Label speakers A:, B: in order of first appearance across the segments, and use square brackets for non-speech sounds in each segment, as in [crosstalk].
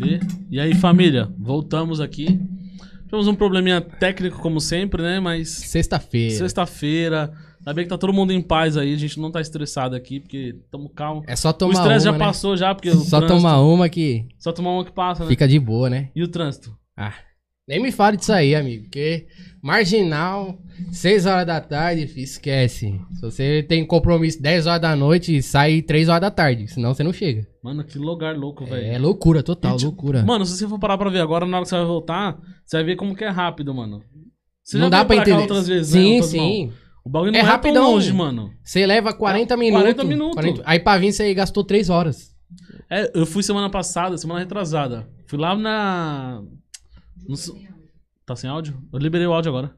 A: Fê. E aí, família, voltamos aqui. Tivemos um probleminha técnico, como sempre, né? Mas
B: Sexta-feira.
A: sexta-feira. Ainda bem que tá todo mundo em paz aí. A gente não tá estressado aqui, porque tamo calmo.
B: É só
A: o
B: tomar
A: estresse
B: uma,
A: já
B: né?
A: passou já, porque o
B: Só
A: trânsito-
B: tomar uma que
A: Só tomar uma que passa, né?
B: fica de boa, né?
A: E o trânsito?
B: Ah, nem me fale disso aí, amigo, porque marginal, 6 horas da tarde, esquece. Se você tem compromisso 10 horas da noite, sai 3 horas da tarde, senão você não chega.
A: Mano, que lugar louco, velho.
B: É loucura, total,
A: tipo,
B: loucura.
A: Mano, se você for parar pra ver agora, na hora que você vai voltar, você vai ver como que é rápido, mano. Você
B: não
A: já
B: dá pra
A: cá
B: entender.
A: outras vezes, né,
B: sim,
A: mãos?
B: sim.
A: O bagulho não
B: É
A: é,
B: rapidão.
A: tão longe, mano.
B: Você leva 40
A: É,
B: minutos.
A: 40 minutos.
B: Aí pra vir você gastou 3 horas.
A: É, eu fui semana passada, semana retrasada. Fui lá na. No s- Tá sem áudio? Eu liberei o áudio agora.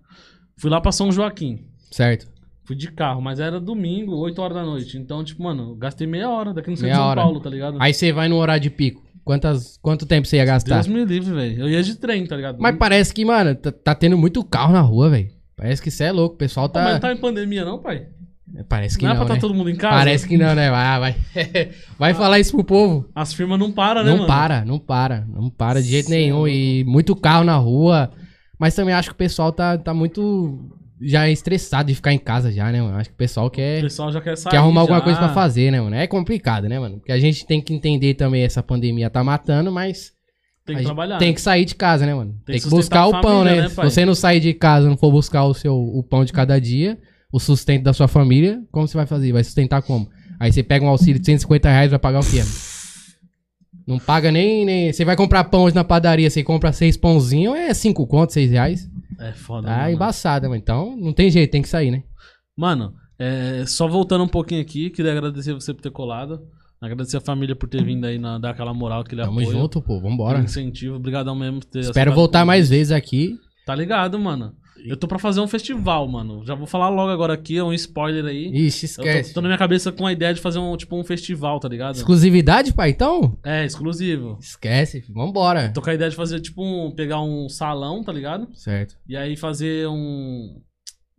A: Fui lá pra São Joaquim.
B: Certo.
A: Fui de carro, mas era domingo, 8 horas da noite. Então, tipo, mano, eu gastei meia hora daqui no centro
B: Meia
A: de São
B: hora.
A: Paulo, tá ligado?
B: Aí você vai no horário de pico. Quantas, quanto tempo você ia gastar?
A: Deus me livre, velho. Eu ia de trem, tá ligado?
B: Mas parece que, mano, tá, tá tendo muito carro na rua, velho. Parece que isso é louco. O pessoal
A: Pô, mas
B: tá.
A: não tá em pandemia, não, pai?
B: Parece que
A: não,
B: não.
A: é pra
B: né?
A: estar todo mundo em casa?
B: Parece que não, né? Vai, vai. [laughs] vai falar isso pro povo.
A: As firmas não param, né,
B: Não
A: mano?
B: para, não para. Não para de jeito
A: Cê é
B: nenhum. E muito carro na rua. Mas também acho que o pessoal tá, tá muito já estressado de ficar em casa já, né, mano? Acho que o pessoal
A: O
B: quer,
A: pessoal já quer sair.
B: quer arrumar alguma
A: já.
B: coisa pra fazer, né, mano? É complicado, né, mano? Porque a gente tem que entender também essa pandemia tá matando, mas
A: Tem que trabalhar.
B: tem que sair de casa, né, mano? Tem,
A: que
B: que buscar o
A: a
B: pão,
A: família,
B: né?
A: né,
B: Se você não sair de casa, não for buscar o seu o pão de cada dia, o sustento da sua família, como você vai fazer? Vai sustentar como? Aí você pega um auxílio de 150 reais, vai pagar o quê? Não paga nem, nem. Você vai comprar pão hoje na padaria, você compra seis pãozinhos, é cinco contos, seis reais.
A: É foda,
B: Tá
A: mano.
B: embaçada, mano. Então, não tem jeito, tem que sair, né?
A: Mano, é, só voltando um pouquinho aqui, queria agradecer você por ter colado. Agradecer a família por ter vindo aí na, dar aquela moral que ele
B: Tamo
A: apoia.
B: junto, pô. Vambora.
A: Incentivo. Obrigadão mesmo por ter
B: Espero voltar mais vezes aqui.
A: Tá ligado, mano. Eu tô pra fazer um festival, mano. Já vou falar logo agora aqui, é um spoiler aí.
B: Ixi,
A: Eu
B: esquece.
A: tô, tô na minha cabeça com a ideia de fazer um, tipo, um festival, tá ligado?
B: Exclusividade, pai? Então?
A: É, exclusivo.
B: Esquece, vambora.
A: Tô com a ideia de fazer, tipo, um, pegar um salão, tá ligado?
B: Certo.
A: E aí fazer um.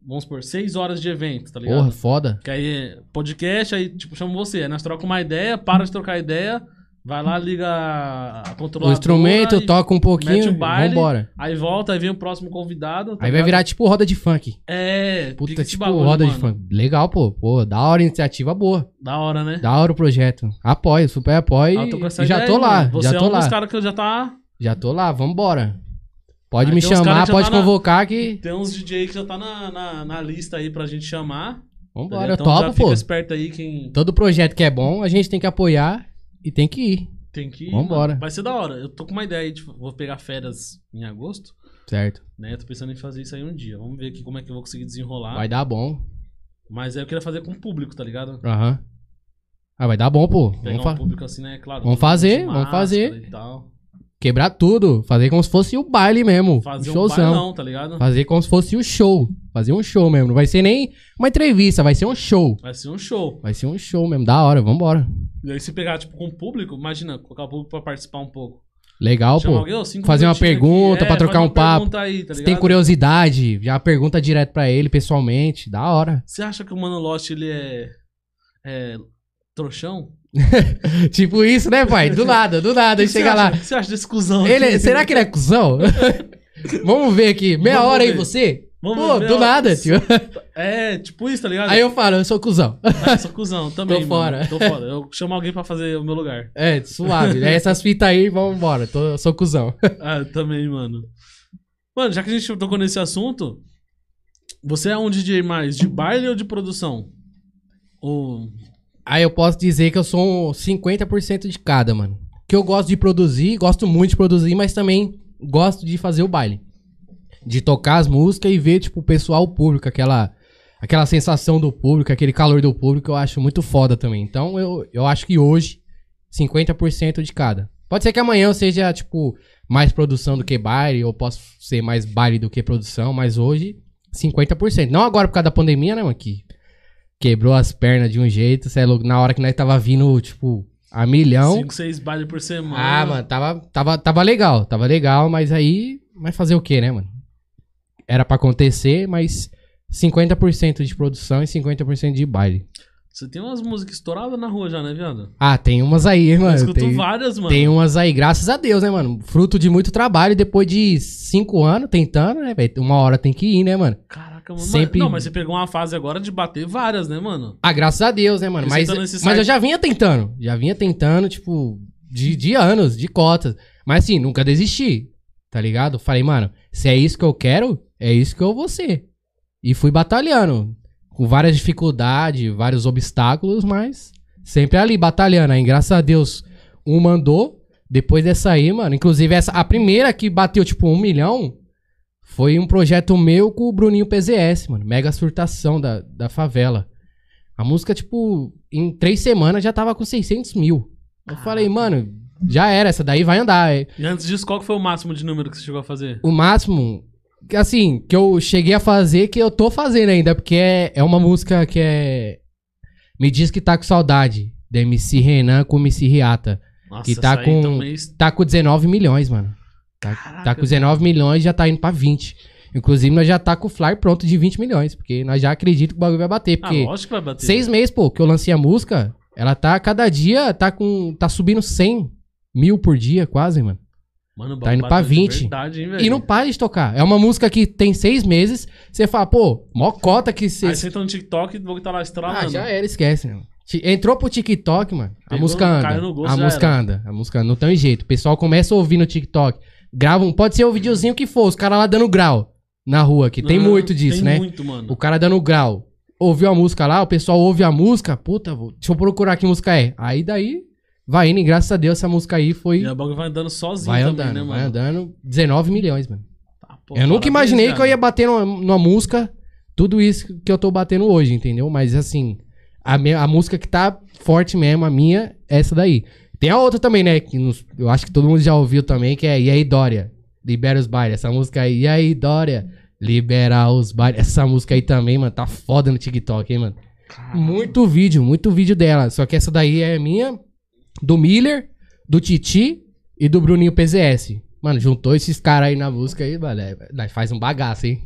A: Vamos supor, seis horas de evento, tá ligado?
B: Porra, foda.
A: Que aí, podcast, aí, tipo, chama você. Aí nós trocamos uma ideia, para de trocar ideia, vai lá, liga a controladora.
B: O instrumento, toca um
A: mete
B: pouquinho,
A: o baile.
B: vambora.
A: Aí volta, aí vem o próximo convidado. tá
B: Aí vai virar tipo roda de funk.
A: É,
B: Puta, tipo
A: bagulho,
B: roda de
A: mano.
B: funk. Legal, pô. Pô, da hora, iniciativa boa.
A: Da hora, né?
B: Da hora o projeto. Apoio, super apoio.
A: Ah,
B: e já tô
A: aí,
B: lá.
A: Você
B: já
A: é
B: tô
A: um dos
B: lá.
A: caras que eu já tá.
B: Já tô lá, vambora. Pode
A: Aí
B: me chamar,
A: que já
B: pode
A: tá na-
B: convocar que.
A: Tem uns DJ que já tá na, na, na lista aí pra gente chamar. tá
B: Vambora, eu
A: então
B: topo,
A: fica
B: pô.
A: esperto aí quem
B: Todo projeto que é bom, a gente tem que apoiar e tem que ir.
A: tem que ir.
B: Vambora.
A: mano. Vai ser da hora. Eu tô com uma ideia aí de. Vou pegar férias em agosto.
B: Certo.
A: Né? Eu tô pensando em fazer isso aí um dia. Vamos ver aqui como é que eu vou conseguir desenrolar.
B: Vai dar bom.
A: Mas aí eu queria fazer com o público, tá ligado?
B: Aham. Ah, vai dar bom, pô.
A: Pegar
B: Vamos
A: um
B: fa-
A: público assim, né? Claro.
B: Vamos fazer, vamos fazer.
A: E tal.
B: Quebrar tudo. Fazer como se fosse o baile mesmo.
A: Fazer um
B: showzão.
A: bailão, tá ligado?
B: Fazer como se fosse o show. Fazer um show mesmo. Não vai ser nem uma entrevista, vai ser um show.
A: Vai ser um show.
B: Vai ser um show mesmo. Da hora, vambora.
A: E aí se pegar, tipo, com o público, imagina, colocar o público pra participar um pouco.
B: Legal,
A: Chama
B: pô.
A: alguém, ó,
B: fazer uma pergunta,
A: aqui.
B: pra
A: É,
B: trocar um papo.
A: Aí, tá
B: Se tem curiosidade, já pergunta direto pra ele pessoalmente. Da hora.
A: Você acha que o Mano Lost, ele é... É... Trouxão? [laughs]
B: tipo isso, né, pai? Do nada, do nada.
A: Que
B: chega lá.
A: O que você acha desse cuzão
B: Ele,
A: aqui?
B: será que ele é cuzão? [laughs] Vamos ver aqui. Meia
A: Vamos
B: hora aí
A: ver.
B: você?
A: Vamos
B: Pô,
A: ver,
B: do nada, tio. [laughs]
A: É, tipo isso, tá ligado?
B: Aí eu falo, eu sou cuzão.
A: Ah, sou cuzão também,
B: Tô
A: mano.
B: fora.
A: Tô fora. Eu chamo alguém pra fazer o meu lugar.
B: É, suave. né? Essas fitas aí, vamos embora. Tô, eu sou cuzão.
A: Ah, também, mano. Mano, já que a gente tocou nesse assunto, você é um DJ mais de baile ou de produção? Ou...
B: Aí eu posso dizer que eu sou um 50% de cada, mano. Que eu gosto de produzir, gosto muito de produzir, mas também gosto de fazer o baile. De tocar as músicas e ver, tipo, o pessoal, o público, aquela, aquela sensação do público, aquele calor do público, eu acho muito foda também. Então eu, eu acho que hoje, 50% de cada. Pode ser que amanhã eu seja, tipo, mais produção do que baile, ou posso ser mais baile do que produção, mas hoje, 50%. Não agora por causa da pandemia, né, mano? Que quebrou as pernas de um jeito, cê é louco. Na hora que nós tava vindo, tipo, a milhão.
A: 5, 6 bailes por semana.
B: Ah, mano, tava, tava, tava legal, tava legal, mas aí. Mas fazer o quê, né, mano? Era pra acontecer, mas 50% de produção e 50% de baile.
A: Você tem umas músicas estouradas na rua já, né, viado?
B: Ah, tem umas aí, hein,
A: Eu
B: mano.
A: escuto
B: Tem,
A: várias, mano.
B: tem umas aí, graças a Deus, né, mano? Fruto de muito trabalho. Depois de cinco anos tentando, né, velho? Uma hora tem que ir, né, mano?
A: Caraca, mano.
B: Sempre-
A: Não, mas você pegou uma fase agora de bater várias, né, mano?
B: Ah, graças a Deus, né, mano? Mas,
A: tá
B: mas eu já vinha tentando. Já vinha tentando, tipo, de, de anos, de cotas. Mas assim, nunca desisti. Tá ligado? Falei, mano, se é isso que eu quero, é isso que eu vou ser. E fui batalhando. Com várias dificuldades, vários obstáculos, mas sempre ali, batalhando. Aí, graças a Deus, um mandou. Depois dessa aí, mano. Inclusive, essa, a primeira que bateu, tipo, um milhão. Foi um projeto meu com o Bruninho PZS, mano. Mega surtação da, da favela. A música, tipo, em três semanas já tava com 600 mil. Eu falei, mano, já era, essa daí vai andar. É,
A: E antes disso, qual que foi o máximo de número que você chegou a fazer?
B: O máximo, assim, que eu cheguei a fazer, que eu tô fazendo ainda, porque é, é uma música que é. Me diz que tá com saudade. Da MC Renan com MC Riata.
A: Nossa,
B: Que tá com-
A: também-
B: Tá com 19 milhões, mano. Tá,
A: Caraca,
B: tá com 19 milhões e já tá indo pra 20. Inclusive, nós já tá com o flyer pronto de 20 milhões, porque nós já acreditamos que o bagulho vai bater.
A: Ah,
B: Porque
A: lógico que vai bater.
B: Seis meses, pô, que eu lancei a música, ela tá, cada dia, tá com, tá subindo 100 mil por dia, quase, mano.
A: Mano,
B: tá indo pra
A: bateu de
B: 20.
A: Verdade, hein?
B: E não para de tocar. É uma música que tem seis meses, você fala, pô, mó cota que
A: Aí
B: você...
A: você entra no TikTok e o bagulho tá lá estralando.
B: Ah, já era, esquece, mano. Entrou pro TikTok, mano, a
A: Pegou,
B: música anda.
A: gosto,
B: a música
A: era.
B: anda, a música anda, não tem jeito. O pessoal começa a ouvir no TikTok, grava um, pode ser o videozinho que for, os caras lá dando grau na rua, que tem
A: Aham,
B: muito disso,
A: tem
B: né?
A: muito, mano.
B: O cara dando grau. Ouviu a música lá, o pessoal ouve a música, puta, vou- deixa eu procurar que música é. Aí daí, vai indo, e graças a Deus essa música aí foi.
A: E bagulho vai andando sozinho
B: Vai
A: também,
B: andando,
A: né, mano?
B: vai andando. 19 milhões, mano.
A: Tá, pô,
B: eu nunca imaginei
A: velho.
B: que eu ia bater numa, numa música, tudo isso que eu tô batendo hoje, entendeu? Mas assim, a, minha, a música que tá forte mesmo, a minha, é essa daí. Tem a outra também, né? Que nos- eu acho que todo mundo já ouviu também, que é E aí, Dória? Libera os bailes. Essa música aí, E aí, Dória? Libera os bailes. Essa música aí também, mano, tá foda no TikTok, hein, mano? Muito vídeo, muito vídeo dela. Só que essa daí é minha, do Miller, do Titi e do Bruninho PZS. Mano, juntou esses caras aí na música aí, mano. é- Nós faz um bagaço, hein?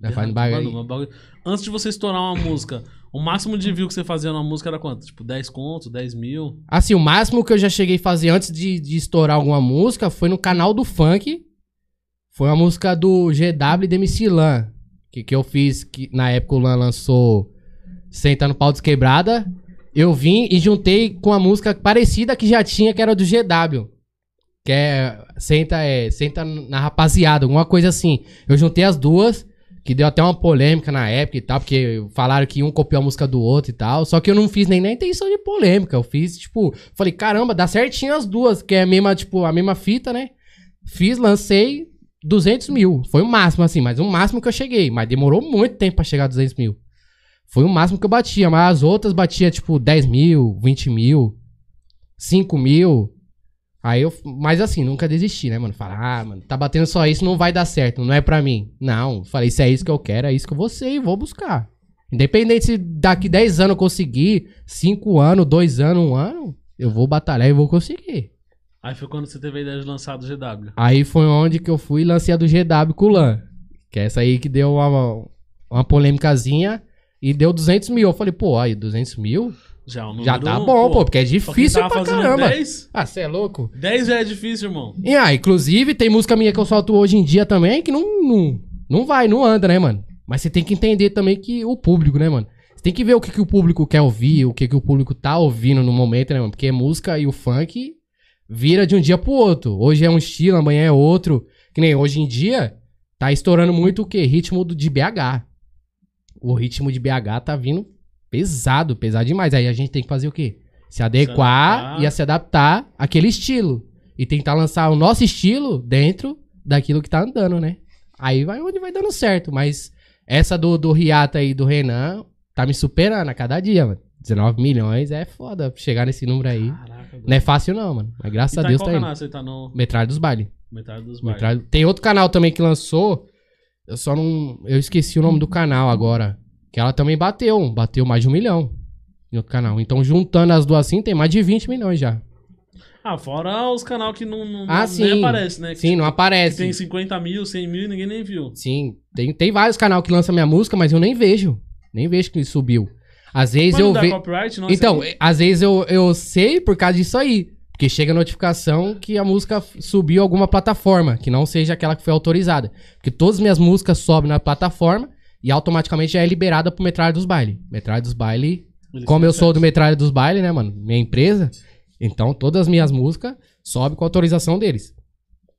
B: Nós faz um bagaço.
A: Mano, Antes de você estourar uma música, o máximo de view que você fazia numa música era quanto? Tipo, 10 contos, 10 mil?
B: Assim, o máximo que eu já cheguei a fazer antes de, de estourar alguma música foi no canal do funk. Foi uma música do GW e do MC Lan. Que, que eu fiz, que na época o Lan lançou Senta no Pau Desquebrada. Eu vim e juntei com a música parecida que já tinha, que era do GW. Que é Senta, é, senta na rapaziada, alguma coisa assim. Eu juntei as duas, que deu até uma polêmica na época e tal, porque falaram que um copiou a música do outro e tal. Só que eu não fiz nem na intenção de polêmica. Eu fiz, tipo, falei, caramba, dá certinho as duas, que é a mesma, tipo, a mesma fita, né? Fiz, lancei 200 mil. Foi o máximo, assim, mas o máximo que eu cheguei. Mas demorou muito tempo pra chegar a 200 mil. Foi o máximo que eu batia, mas as outras batia, tipo, 10 mil, 20 mil, 5 mil. Aí eu, mas assim, nunca desisti, né, mano? Falar, ah, mano, tá batendo só isso, não vai dar certo, não é pra mim. Não, falei, se é isso que eu quero, é isso que eu vou ser e vou buscar. Independente se daqui 10 anos eu conseguir, 5 anos, 2 anos, 1 ano, eu vou batalhar e vou conseguir.
A: Aí foi quando você teve a ideia de lançar do GW.
B: Aí foi onde que eu fui e lancei a do GW com o Lan. Que é essa aí que deu uma, uma polêmicazinha e deu 200 mil. Eu falei, pô, aí 200 mil?
A: Já, o
B: Já
A: número,
B: tá bom, pô, porque é
A: pra
B: difícil pra
A: fazendo
B: caramba.
A: 10,
B: Ah, você é louco?
A: 10 já é difícil, irmão.
B: E ah, inclusive tem música minha que eu solto hoje em dia também que não, não, não vai, não anda, né, mano? Mas você tem que entender também que o público, né, mano? Você tem que ver o que, que o público quer ouvir, o que, que o público tá ouvindo no momento, né, mano? Porque música e o funk vira de um dia pro outro. Hoje é um estilo, amanhã é outro. Que nem hoje em dia, tá estourando muito o quê? Ritmo de BH. O ritmo de BH tá vindo pesado, pesado demais. Aí a gente tem que fazer o quê? Se adequar
A: adaptar.
B: e a se adaptar àquele estilo. E tentar lançar o nosso estilo dentro daquilo que tá andando, né? Aí vai onde vai dando certo. Mas essa do, do Riata aí, do Renan, tá me superando a cada dia, mano. 19 milhões é foda chegar nesse número aí.
A: Caraca.
B: Não é fácil não, mano. Mas graças a
A: tá em
B: Deus
A: qual
B: tá indo.
A: canal você tá no
B: Metralha dos bailes.
A: metade dos bairros?
B: Metralha- Tem outro canal também que lançou. Eu só não. Eu esqueci o nome do canal agora. Que ela também bateu. Bateu mais de um milhão. Em outro canal. Então, juntando as duas assim, tem mais de 20 milhões já.
A: Ah, fora os canal que não, não
B: Ah,
A: nem
B: sim.
A: aparece, né? Que,
B: Sim, não
A: que
B: aparece.
A: tem 50 mil, 100 mil e ninguém nem viu.
B: Sim, tem, tem vários canais que lançam minha música, mas eu nem vejo. Nem vejo que subiu. Às vezes
A: não
B: eu vejo.
A: não?
B: Então,
A: aqui?
B: às vezes eu, eu sei por causa disso aí. Porque chega notificação que a música subiu a alguma plataforma, que não seja aquela que foi autorizada. Porque todas as minas músicas sobem na plataforma e automaticamente já é liberada pro Metralha dos Baile. Metralha dos Baile,
A: Eles
B: como eu sou do. Metralha dos Baile, né, mano? Minha empresa, então todas as minhas músicas sobem com a autorização deles.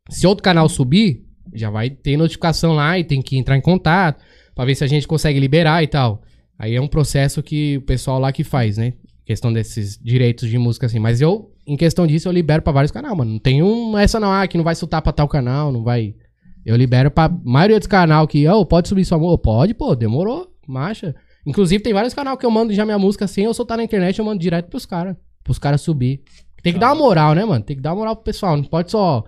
B: Se outro canal subir, já vai ter notificação lá e tem que entrar em contato pra ver se a gente consegue liberar e tal. Aí é um processo que o pessoal lá que faz, né? Questão desses direitos de música assim. Mas eu, em questão disso, eu libero pra vários canais, mano. Não tem um, essa não, ah, que não vai soltar pra tal canal, não vai. Eu libero pra maioria dos canal que, ô, pode subir sua música. Pode, pô, demorou, marcha. Inclusive, tem vários canal que eu mando já minha música sem eu soltar na internet, eu mando direto pros caras. Pros caras subir. Tem que dar uma moral, né, mano? Tem que dar uma moral pro pessoal. Não pode só,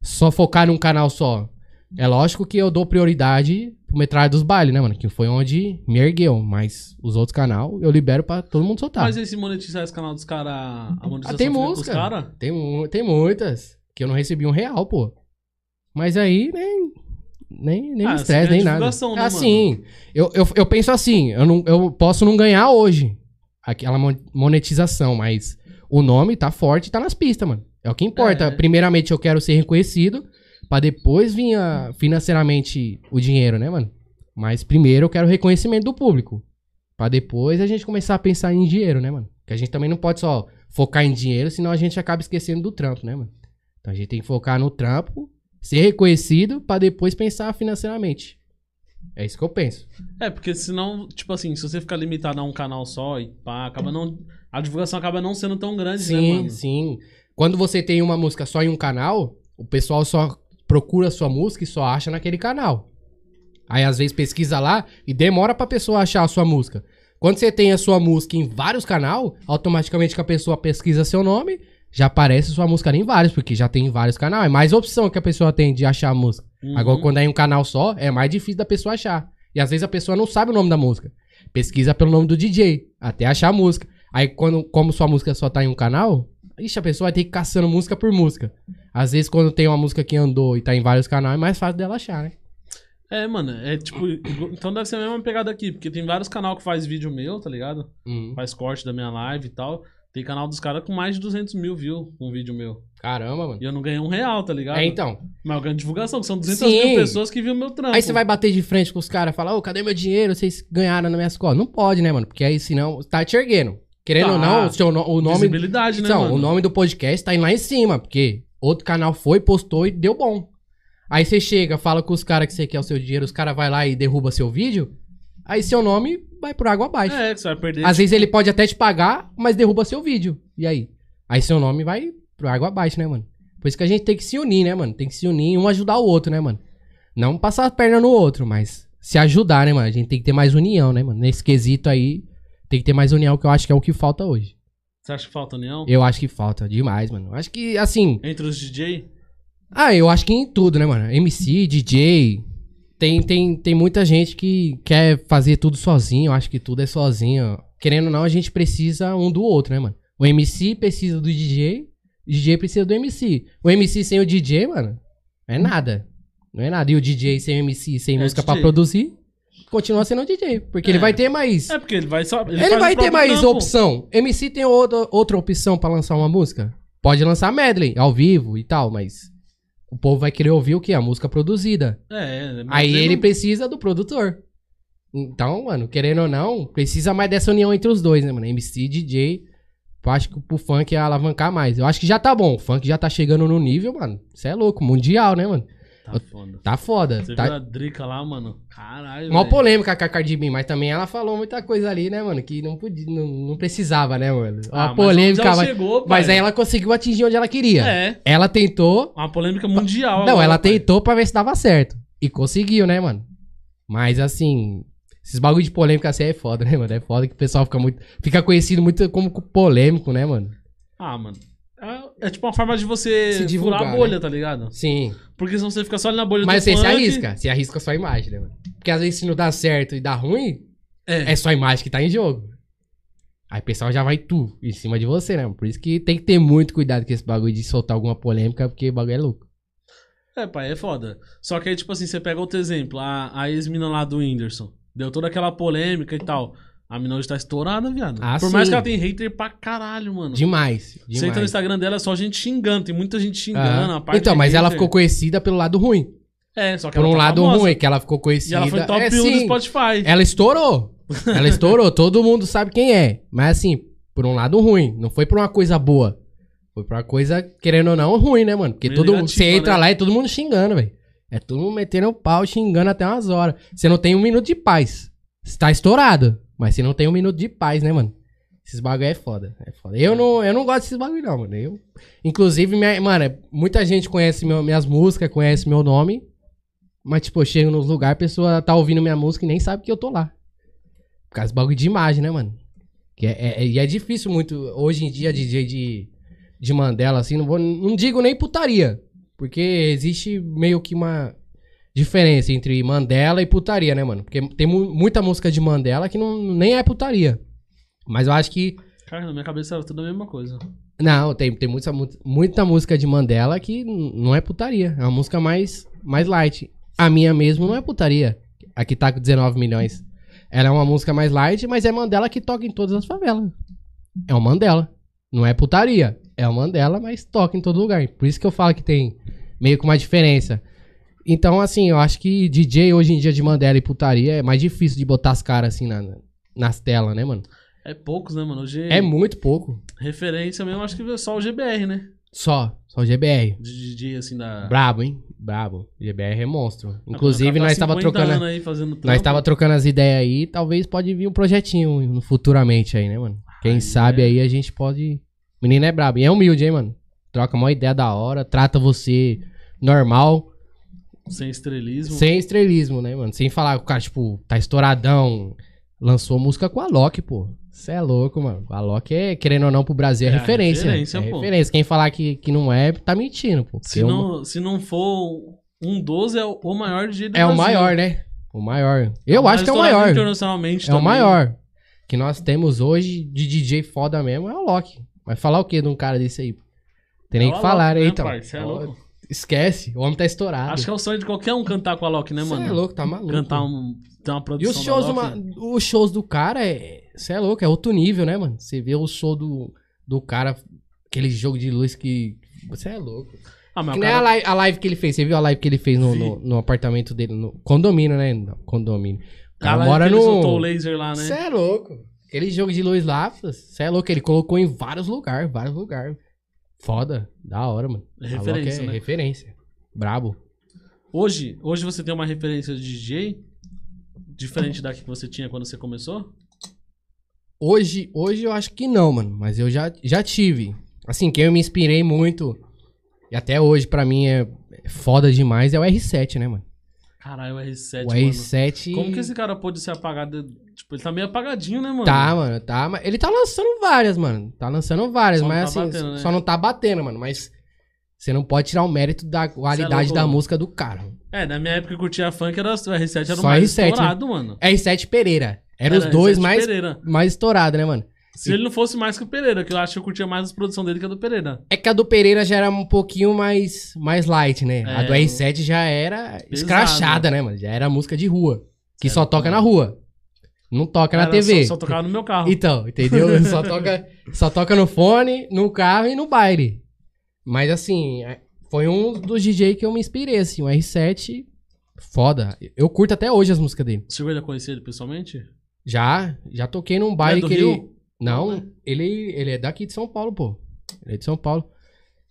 B: só focar num canal só. É lógico que eu dou prioridade pro Metralha dos Bailes, né, mano? Que foi onde me ergueu. Mas os outros canal eu libero pra todo mundo soltar.
A: Mas esse monetizar esse canal dos caras, a
B: Ah,
A: monetização
B: tem
A: fica com
B: música.
A: os caras?
B: Tem, tem muitas que eu não recebi um real, pô. Mas aí nem. Nem, nem
A: Ah,
B: me
A: você
B: estresse, nem nada.
A: né,
B: assim, eu, eu, eu penso assim, eu, não, eu posso não ganhar hoje aquela mon- monetização, mas o nome tá forte e tá nas pistas, mano. É o que importa.
A: É.
B: Primeiramente eu quero ser reconhecido, pra depois vir a- financeiramente o dinheiro, né, mano? Mas primeiro eu quero reconhecimento do público. Pra depois a gente começar a pensar em dinheiro, né, mano? Que a gente também não pode só focar em dinheiro, senão a gente acaba esquecendo do trampo, né, mano? Então a gente tem que focar no trampo, ser reconhecido, pra depois pensar financeiramente. É isso que eu penso.
A: É, porque senão, tipo assim, se você ficar limitado a um canal só e pá, acaba não. A divulgação acaba não sendo tão grande, né,
B: Sim,
A: mano?
B: sim. Quando você tem uma música só em um canal, o pessoal só procura sua música e só acha naquele canal. Aí às vezes pesquisa lá e demora pra pessoa achar a sua música. Quando você tem a sua música em vários canal, automaticamente que a pessoa pesquisa seu nome, já aparece sua música em vários, porque já tem em vários canais. É mais opção que a pessoa tem de achar a música.
A: Uhum.
B: Agora, quando é em um canal só, é mais difícil da pessoa achar. E às vezes a pessoa não sabe o nome da música. Pesquisa pelo nome do DJ, até achar a música. Aí, quando, como sua música só tá em um canal, ixi, a pessoa vai ter que ir caçando música por música. Às vezes, quando tem uma música que andou e tá em vários canais, é mais fácil dela achar, né?
A: É, mano, é tipo. Então deve ser a mesma pegada aqui, porque tem vários canal que faz vídeo meu, tá ligado?
B: Uhum.
A: Faz corte da minha live e tal. Tem canal dos caras com mais de 200 mil views com um vídeo meu.
B: Caramba, mano.
A: E eu não ganhei um real, tá ligado?
B: É, então.
A: Mas eu ganho divulgação, que são 200
B: Sim.
A: mil pessoas que viram meu trampo.
B: Aí você vai bater de frente com os caras e falar, ô, cadê meu dinheiro? Vocês ganharam na minha escola. Não pode, né, mano? Porque aí senão tá te erguendo. Querendo
A: Tá.
B: ou não, o, seu, o nome.
A: Visibilidade, né,
B: Então,
A: mano?
B: o nome do podcast tá lá em cima, porque outro canal foi, postou e deu bom. Aí você chega, fala com os caras que você quer o seu dinheiro, os caras vai lá e derruba seu vídeo, aí seu nome vai por água abaixo.
A: É, você vai perder.
B: Às vezes ele pode até te pagar, mas derruba seu vídeo. E aí? Aí seu nome vai por água abaixo, né, mano? Por isso que a gente tem que se unir, né, mano? Tem que se unir e um ajudar o outro, né, mano? Não passar a perna no outro, mas se ajudar, né, mano? A gente tem que ter mais união, né, mano? Nesse quesito aí, tem que ter mais união, que eu acho que é o que falta hoje.
A: Você acha que falta união?
B: Eu acho que falta demais, mano. Acho que, assim.
A: Entre os DJ?
B: Ah, eu acho que em tudo, né, mano? MC, DJ. Tem, tem, tem muita gente que quer fazer tudo sozinho. Eu acho que tudo é sozinho. Querendo ou não, a gente precisa um do outro, né, mano? O MC precisa do DJ. O DJ precisa do MC. O MC sem o DJ, mano, é nada. Não é nada. E o DJ sem o MC, sem
A: É
B: música
A: DJ.
B: pra produzir, continua sendo o DJ. Porque ele
A: É.
B: vai ter mais.
A: É porque ele vai só.
B: Ele,
A: o
B: vai ter mais
A: trampo.
B: opção. MC tem outra, outra opção pra lançar uma música? Pode lançar medley, ao vivo e tal, mas o povo vai querer ouvir o quê? A música produzida.
A: É, mas
B: Aí ele
A: não-
B: precisa do produtor. Então, mano, querendo ou não, precisa mais dessa união entre os dois, né, mano? MC e DJ. Eu acho que pro funk ia alavancar mais. Eu acho que já tá bom. O funk já tá chegando no nível, mano. Você é louco, mundial, né, mano?
A: Tá foda.
B: Tá foda.
A: Você
B: tá...
A: viu a Drica lá, mano? Caralho.
B: Mó polêmica com a Cardi B, mas também ela falou muita coisa ali, né, mano? Que não podia, não, não precisava, né, mano?
A: Ah,
B: Uma
A: mas
B: polêmica, mas,
A: chegou,
B: mas aí ela conseguiu atingir onde ela queria.
A: É,
B: Ela tentou.
A: uma polêmica mundial.
B: não,
A: agora,
B: ela
A: pai.
B: tentou pra ver se dava certo. E conseguiu, né, mano? Mas assim, esses bagulho de polêmica assim é foda, né, mano? É foda que o pessoal fica muito. Fica conhecido muito como polêmico, né, mano?
A: Ah, mano. É, tipo uma forma de você
B: Se divulgar,
A: furar a bolha,
B: né?
A: tá ligado?
B: Sim.
A: Porque senão você fica só ali na bolha
B: Mas
A: do
B: você se
A: funk.
B: arrisca. Se arrisca a sua imagem, né, mano? Porque às vezes se não dá certo e dá ruim,
A: É.
B: é só a imagem que tá em jogo. Aí o pessoal já vai tu em cima de você, né? Por isso que tem que ter muito cuidado com esse bagulho de soltar alguma polêmica, porque o bagulho é louco.
A: É, pai, é foda. Só que aí, tipo assim, você pega outro exemplo, a, a ex-mina lá do Whindersson. Deu toda aquela polêmica e tal. A mina hoje tá estourada, viado.
B: Ah,
A: Por mais
B: sim.
A: que ela tem hater pra caralho, mano.
B: Demais.
A: Você entra no
B: demais.
A: Instagram dela, é só gente xingando. Tem muita gente xingando.
B: Ah. Então, mas ela
A: hater-
B: ficou conhecida pelo lado ruim.
A: É, só que
B: Por
A: ela
B: um
A: tá
B: lado
A: famosa.
B: ruim, que ela ficou
A: E
B: conhecida.
A: ela foi top
B: é,
A: 1 do. Spotify.
B: Ela estourou. [laughs] Ela estourou. Todo mundo sabe quem é. Mas assim, por um lado ruim. Não foi por uma coisa boa. Foi por uma coisa, querendo ou não, ruim, né, mano? Porque
A: Meio
B: todo mundo. Você entra
A: né?
B: lá e todo mundo xingando, velho. É todo mundo metendo o pau, xingando até umas horas. Você não tem um minuto de paz. Você tá estourado. Mas você não tem um minuto de paz, né, mano? Esses bagulho é foda. É foda. Eu não, eu não gosto desses bagulho, não, mano. Eu, inclusive, minha, mano, muita gente conhece meu- minhas músicas, conhece meu nome. Mas, tipo, eu chego nos lugares, a pessoa tá ouvindo minha música e nem sabe que eu tô lá. Por causa do bagulho de imagem, né, mano? Que é, é- e é difícil muito, hoje em dia, DJ de, de Mandela, assim, não, vou, não digo nem putaria. Porque existe meio que uma diferença entre Mandela e putaria, né, mano? Porque tem mu- muita música de Mandela que não, nem é putaria. Mas eu acho que.
A: Cara, na minha cabeça era tudo a mesma coisa.
B: Não, tem, tem muita, mu- muita música de Mandela que não é putaria. É uma música mais, mais light. A minha mesmo não é putaria. A que tá com 19 milhões. Ela é uma música mais light, mas é Mandela que toca em todas as favelas. É o Mandela. Não é putaria. É o Mandela, mas toca em todo lugar. Por isso que eu falo que tem meio que uma diferença. Então, assim, eu acho que DJ hoje em dia de Mandela e putaria é mais difícil de botar as caras assim na, nas telas, né, mano?
A: É poucos, né, mano? Hoje,
B: É muito pouco.
A: referência mesmo, acho que é só o GBR, né?
B: Só. Só o GBR.
A: De DJ, assim, da...
B: Brabo, hein? Brabo. GBR é monstro. Inclusive, nós tava
A: 50
B: trocando.
A: aí fazendo
B: Nós tava trocando as ideias aí, talvez pode vir um projetinho futuramente aí, né, mano? Quem
A: Aí
B: sabe
A: é.
B: aí a gente pode. Menino é brabo. E é humilde, hein, mano? Troca uma ideia da hora, trata você normal,
A: Sem estrelismo.
B: sem estrelismo, né, mano? Sem falar que o cara, tipo, tá estouradão. Lançou música com a Loki, pô. Você é louco, mano. A Loki é, querendo ou não, pro Brasil é,
A: É
B: referência.
A: referência,
B: é
A: pô.
B: referência. Quem falar que, que não é, tá mentindo, pô.
A: Se não, se não for um 12, é o o maior DJ do
B: É o
A: Brasil.
B: maior, né? O maior. Eu acho que é o maior.
A: Internacionalmente
B: É o
A: também.
B: maior. Que nós temos hoje de DJ foda mesmo é o Loki. Vai falar o que de um cara desse aí? Tem nem
A: É o
B: que falar,
A: Alok,
B: né,
A: né,
B: então.
A: Cê é louco.
B: Esquece, o homem tá estourado.
A: Acho que é o sonho de qualquer um cantar com a Loki, né,
B: Cê
A: mano?
B: é louco, tá maluco.
A: Cantar um. Ter uma
B: E
A: produção.
B: os shows,
A: da
B: do,
A: Loki.
B: ma- os shows do cara é. Você é louco, é outro nível, né, mano? Você vê o show do, do cara, aquele jogo de luz que. Você é louco.
A: Ah, mas
B: Que
A: cara...
B: a, live, a live que ele fez. Você viu a live que ele fez no, no, no apartamento dele, no condomínio, né? No condomínio. O cara mora
A: ele
B: no.
A: soltou o laser lá, né?
B: Você é louco. Aquele jogo de luz lá, você é louco. Ele colocou em vários lugares, vários lugares. Foda, da hora, mano.
A: É referência,
B: é
A: né?
B: referência. Brabo.
A: Hoje, hoje você tem uma referência de DJ diferente da que você tinha quando você começou?
B: Hoje, hoje eu acho que não, mano. Mas eu já, já tive. Assim, quem eu me inspirei muito, e até hoje pra mim é é foda demais, é o R7, né, mano?
A: Caralho, o R7,
B: o
A: mano.
B: R7.
A: Como que esse cara pôde ser apagado? Tipo, ele tá meio apagadinho, né, mano?
B: Tá, mano, tá. mas Ele tá lançando várias, mano. Tá lançando várias,
A: Só
B: mas
A: tá
B: assim,
A: batendo, né?
B: só não tá batendo, mano. Mas você não pode tirar o mérito da qualidade
A: louco,
B: da música do cara.
A: É, na minha época que eu curtia funk, era, o R7 era
B: Só
A: o mais
B: R7, né?
A: estourado, mano.
B: R7 Pereira. Eram os
A: Era
B: dois
A: R7
B: mais,
A: Pereira.
B: mais estourados, né, mano?
A: Se ele não fosse mais que o Pereira, que eu acho que eu curtia mais as produções dele que a do Pereira.
B: É que a do Pereira já era um pouquinho mais, mais light, né? a
A: É,
B: do R7 já era escrachada, né, mano? Já era música de rua. Que só
A: Certo,
B: toca
A: mano.
B: na rua. Não toca na
A: Era
B: TV.
A: Só, só tocava no meu carro.
B: Então, entendeu? [laughs] só, toca, só toca no fone, no carro e no baile. Mas assim, é- foi um dos DJ que eu me inspirei, assim. O R7, foda. Eu curto até hoje as músicas dele.
A: Você chegou a conhecer ele pessoalmente?
B: Já, já toquei num baile
A: do
B: que
A: Rio?
B: ele. Não,
A: Não, né?
B: ele, ele é daqui de São Paulo, pô. Ele é de São Paulo.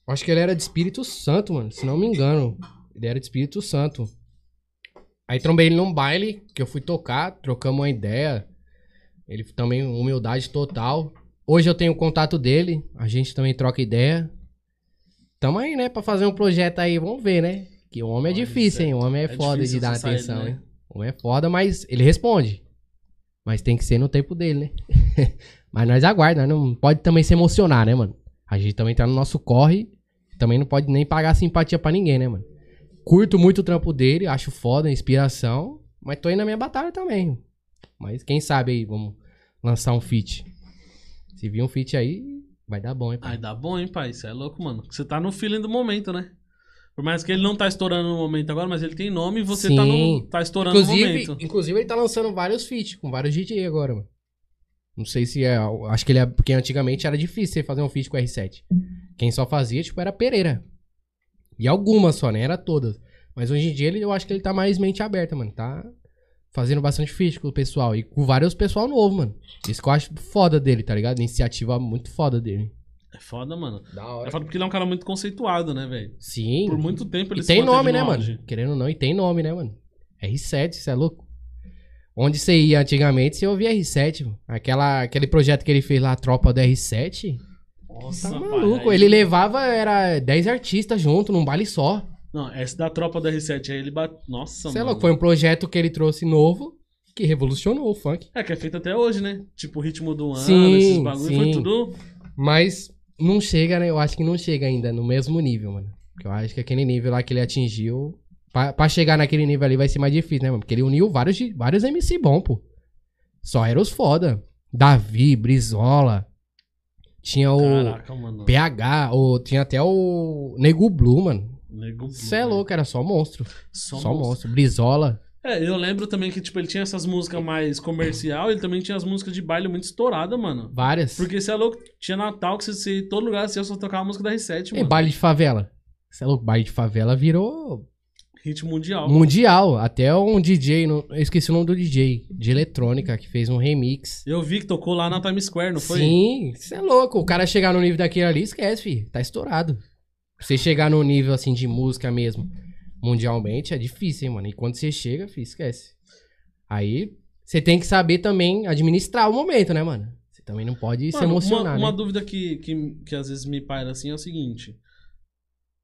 B: Acho que ele era de Espírito Santo, mano. Se não me engano. Ele era de Espírito Santo. Aí trombei ele num baile que eu fui tocar, trocamos uma ideia. Ele também, humildade total. Hoje eu tenho o contato dele, a gente também troca ideia. Tamo aí, né, pra fazer um projeto aí, vamos ver, né? Que o homem é difícil, hein? O homem é,
A: é
B: foda de dar atenção,
A: né?
B: hein? O homem é foda, mas ele responde. Mas tem que ser no tempo dele, né? [laughs] mas nós aguardamos, nós não pode também se emocionar, né, mano? A gente também tá no nosso corre, também não pode nem pagar simpatia pra ninguém, né, mano? Curto muito o trampo dele, acho foda, inspiração, mas tô aí na minha batalha também. Mas quem sabe aí, vamos lançar um feat. Se vir um feat aí, vai dar bom, hein, pai?
A: Ai, dá bom, hein, pai? Isso é louco, mano. Você tá no feeling do momento, né? Por mais que ele não tá estourando no momento agora, mas ele tem nome e você tá, no, tá estourando no
B: Inclusive,
A: momento.
B: inclusive, ele tá lançando vários feats com vários DJ agora, mano. Não sei se é. Acho que ele é. Porque antigamente era difícil você fazer um feat com o R7. Quem só fazia, tipo, era Pereira. E algumas só, né? Era todas. Mas hoje em dia ele, eu acho que ele tá mais mente aberta, mano. Tá fazendo bastante feat com o pessoal. E com vários pessoal novo, mano. Isso que eu acho foda dele, tá ligado? Iniciativa muito foda dele.
A: É foda, mano.
B: Da
A: É foda porque ele é um cara muito conceituado, né, velho?
B: Sim.
A: Por muito tempo ele
B: E
A: se
B: tem nome,
A: no
B: né,
A: auge.
B: mano? Querendo ou não, e tem nome, né, mano? R7, você é louco? Onde você ia antigamente, você ouvia R7, mano. Aquela, aquele projeto que ele fez lá, a Tropa do R7.
A: Nossa,
B: Tá
A: pai,
B: maluco.
A: aí-
B: Ele levava, era 10 artistas junto, num baile só.
A: Não, essa da tropa do R7 aí ele bate. Nossa,
B: Você é
A: mano.
B: louco, foi um projeto que ele trouxe novo, que revolucionou o funk.
A: É, que é feito até hoje, né? Tipo, o ritmo do ano,
B: Sim,
A: esses bagulho, foi tudo.
B: Mas não chega, né? Eu acho que não chega ainda no mesmo nível, mano. Porque eu acho que aquele nível lá que ele atingiu. Pra, pra chegar naquele nível ali vai ser mais difícil, né, mano? Porque ele uniu vários, vários MC bom, pô. Só era os foda. Davi, Brizola. Tinha o
A: Caraca, mano.
B: PH, ou tinha até o Nego Blue, mano.
A: Nego
B: Você é
A: Blue,
B: louco, era só monstro.
A: Só,
B: Só,
A: monstro.
B: monstro. Brizola.
A: É, eu lembro também que, tipo, ele tinha essas músicas mais comercial, ele também tinha as músicas de baile muito estouradas, mano.
B: Várias.
A: Porque você é louco, tinha Natal que você, você todo lugar você só tocava a música da R7,
B: E
A: mano.
B: baile de favela. Você é louco, baile de favela virou
A: Hit mundial.
B: mundial. Até um DJ, não- eu esqueci o nome do DJ, de eletrônica, que fez um remix.
A: Eu vi que tocou lá na Times Square, não foi?
B: Sim, você é louco. O cara chegar no nível daquele ali, esquece, filho. Tá estourado. Você chegar no nível assim de música mesmo, mundialmente, é difícil, hein, mano. E quando você chega, filho, esquece. Aí você tem que saber também administrar o momento, né, mano? Você também não pode se
A: Mano,
B: emocionar,
A: uma, uma
B: né?
A: dúvida que, que, que às vezes me paira assim é o seguinte.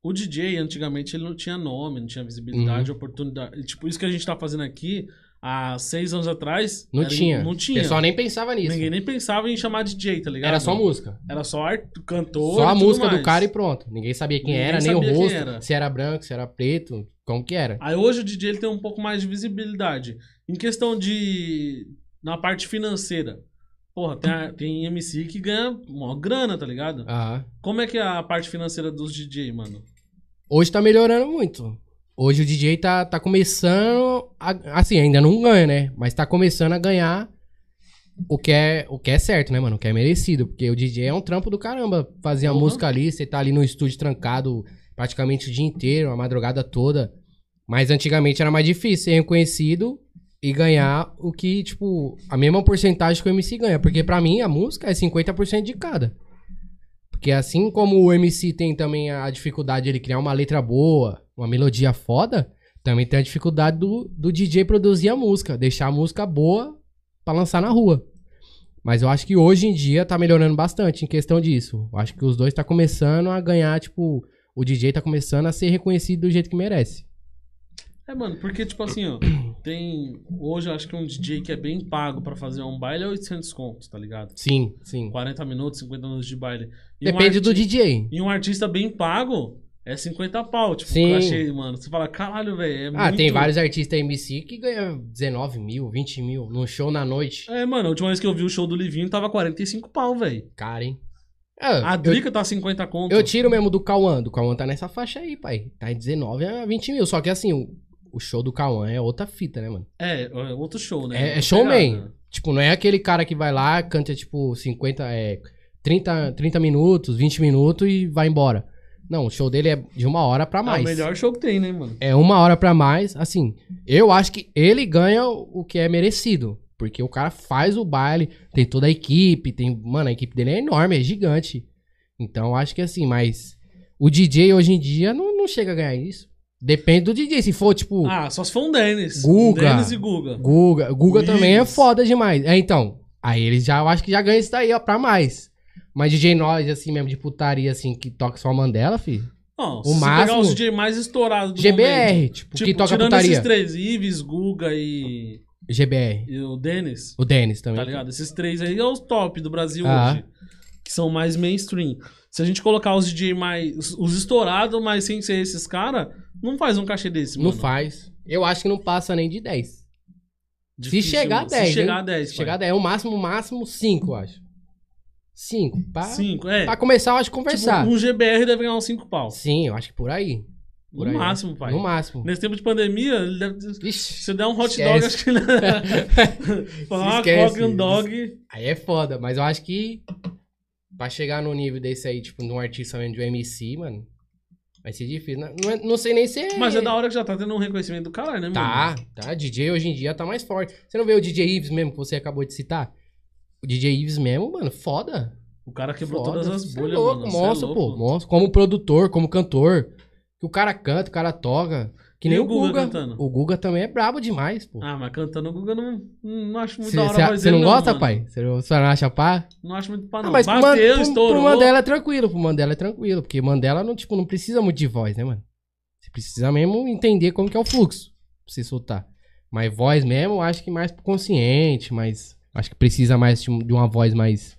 A: O DJ, antigamente, ele não tinha nome, não tinha visibilidade,
B: Uhum.
A: oportunidade. E, Tipo, isso que a gente tá fazendo aqui, há seis anos atrás...
B: Não
A: era-
B: tinha.
A: Não
B: O
A: tinha.
B: pessoal nem pensava nisso.
A: Ninguém nem pensava em chamar DJ, tá ligado?
B: Era só música.
A: Era só art... cantor
B: Só a música do
A: mais.
B: cara e pronto. Ninguém sabia quem
A: Ninguém
B: era, nem o
A: sabia
B: rosto.
A: era.
B: Se era branco, se era preto, como que era.
A: Aí hoje o DJ ele tem um pouco mais de visibilidade. Em questão de. Na parte financeira. Porra, tem, a- tem MC que ganha uma grana, tá ligado?
B: Ah.
A: Como é que é a parte financeira dos DJ, mano?
B: Hoje tá melhorando muito. Hoje o DJ tá, tá começando. A, assim, ainda não ganha, né? Mas tá começando a ganhar o que, é, o que é certo, né, mano? O que é merecido. Porque o DJ é um trampo do caramba. Fazer a música ali, você tá ali no estúdio trancado praticamente o dia inteiro, a madrugada toda. Mas antigamente era mais difícil ser reconhecido e ganhar o que, tipo, a mesma porcentagem que o MC ganha. Porque pra mim a música é 50% de cada. Porque assim como o MC tem também a dificuldade de ele criar uma letra boa, uma melodia foda, também tem a dificuldade do, do DJ produzir a música, deixar a música boa pra lançar na rua. Mas eu acho que hoje em dia tá melhorando bastante em questão disso. Eu acho que os dois tá começando a ganhar, tipo, o DJ tá começando a ser reconhecido do jeito que merece.
A: É, mano, porque, tipo assim, ó, [clears throat] tem. Hoje eu acho que um DJ que é bem pago pra fazer um baile é 800 contos, tá ligado?
B: Sim, sim.
A: 40 minutos, 50 minutos de baile. E
B: Depende
A: um
B: do DJ.
A: E um artista bem pago é 50 pau, tipo,
B: Sim.
A: eu achei, mano. Você fala, caralho, velho. É
B: Ah,
A: muito...
B: tem vários artistas MC que ganham 19 mil, 20 mil num show na noite.
A: É, mano, a última vez que eu vi o show do Livinho tava 45 pau, velho.
B: Cara, hein? Ah,
A: A
B: eu-
A: Drica tá 50 conto.
B: Eu tiro mesmo do Cauã. Do Cauã tá nessa faixa aí, pai. Tá em 19 a 20 mil. Só que assim, o, o show do Cauã é outra fita, né, mano?
A: É, é outro show, né?
B: É, é showman.
A: pegada.
B: Tipo, não é aquele cara que vai lá, canta, tipo, 50, é, 30, 30 minutos, 20 minutos e vai embora. Não, o show dele é de uma hora pra
A: É
B: mais.
A: o melhor show que tem, né, mano?
B: É uma hora pra mais. Assim, eu acho que ele ganha o que é merecido. Porque o cara faz o baile, tem toda a equipe, tem. Mano, a equipe dele é enorme, é gigante. Então, eu acho que assim, mas. O DJ hoje em dia não, não chega a ganhar isso. Depende do DJ. Se for, tipo,
A: Ah, só se for um Dennis.
B: Guga.
A: Dennis e Guga.
B: Guga. Guga
A: Willis.
B: também é foda demais. É, então. Aí eles já, eu acho que já ganham isso daí, ó, pra mais. Mas DJ nós, assim mesmo, de putaria, assim, que toca só Mandela, filho.
A: Não,
B: O
A: se
B: máximo-
A: pegar os DJ mais estourados do
B: GBR,
A: momento,
B: tipo,
A: tipo,
B: que toca
A: tirando
B: putaria.
A: esses três, Ives, Guga e,
B: GBR.
A: e o Dennis,
B: O Dennis também.
A: tá ligado? Esses três aí é os top do Brasil
B: Ah.
A: hoje. Que são mais mainstream. Se a gente colocar os DJ mais... os- Os estourados, mas sem ser esses caras, não faz um cachê desse,
B: Não
A: mano.
B: faz. Eu acho que não passa nem de 10.
A: Difícil,
B: se chegar a
A: mano.
B: 10.
A: Se chegar a 10,
B: Se chegar a 10. O máximo, máximo 5, eu acho. 5. Pra,
A: Cinco, é.
B: pra começar, eu acho que conversar.
A: Tipo, um GBR deve ganhar uns 5 pau.
B: Sim, eu acho que por aí. Por
A: No
B: aí,
A: máximo, pai.
B: No máximo.
A: Nesse tempo de pandemia, ele deve... se
B: Ixi,
A: você der um hot
B: Esquece.
A: dog, acho que. [laughs] Falar uma
B: Esquece.
A: coca um dog...
B: aí é foda, mas eu acho que pra chegar no nível desse aí, tipo, de um artista mesmo de um MC, mano, vai ser difícil. Não, não, é- não sei nem se é...
A: Mas é da hora que já tá tendo um reconhecimento do caralho, né, mano?
B: Tá, tá. DJ hoje em dia tá mais forte. Você não vê o DJ Ives mesmo, que você acabou de citar? O DJ Ives mesmo, mano, foda.
A: O cara quebrou
B: Foda.
A: todas as
B: Cê é
A: bolhas,
B: louco,
A: mano. Cê é
B: monstro,
A: louco.
B: pô. Monstro. Como produtor, como cantor. Que o cara canta, o cara toca. Que
A: E
B: nem
A: o Guga
B: Guga.
A: cantando?
B: O Guga também é brabo demais, pô.
A: Ah, mas cantando o Guga eu não, não acho muito da hora
B: Você não
A: dele,
B: gosta,
A: mano.
B: pai? Você não, não acha pá?
A: Não acho muito pá, não.
B: Ah, mas
A: Bateu,
B: pro-
A: estourou.
B: pro Mandela é tranquilo, pro Mandela é tranquilo. Porque Mandela não, tipo, não precisa muito de voz, né, mano? Você precisa mesmo entender como que é o fluxo pra você soltar. Mas voz mesmo, eu acho que mais pro consciente, mas acho que precisa mais de um- uma voz mais,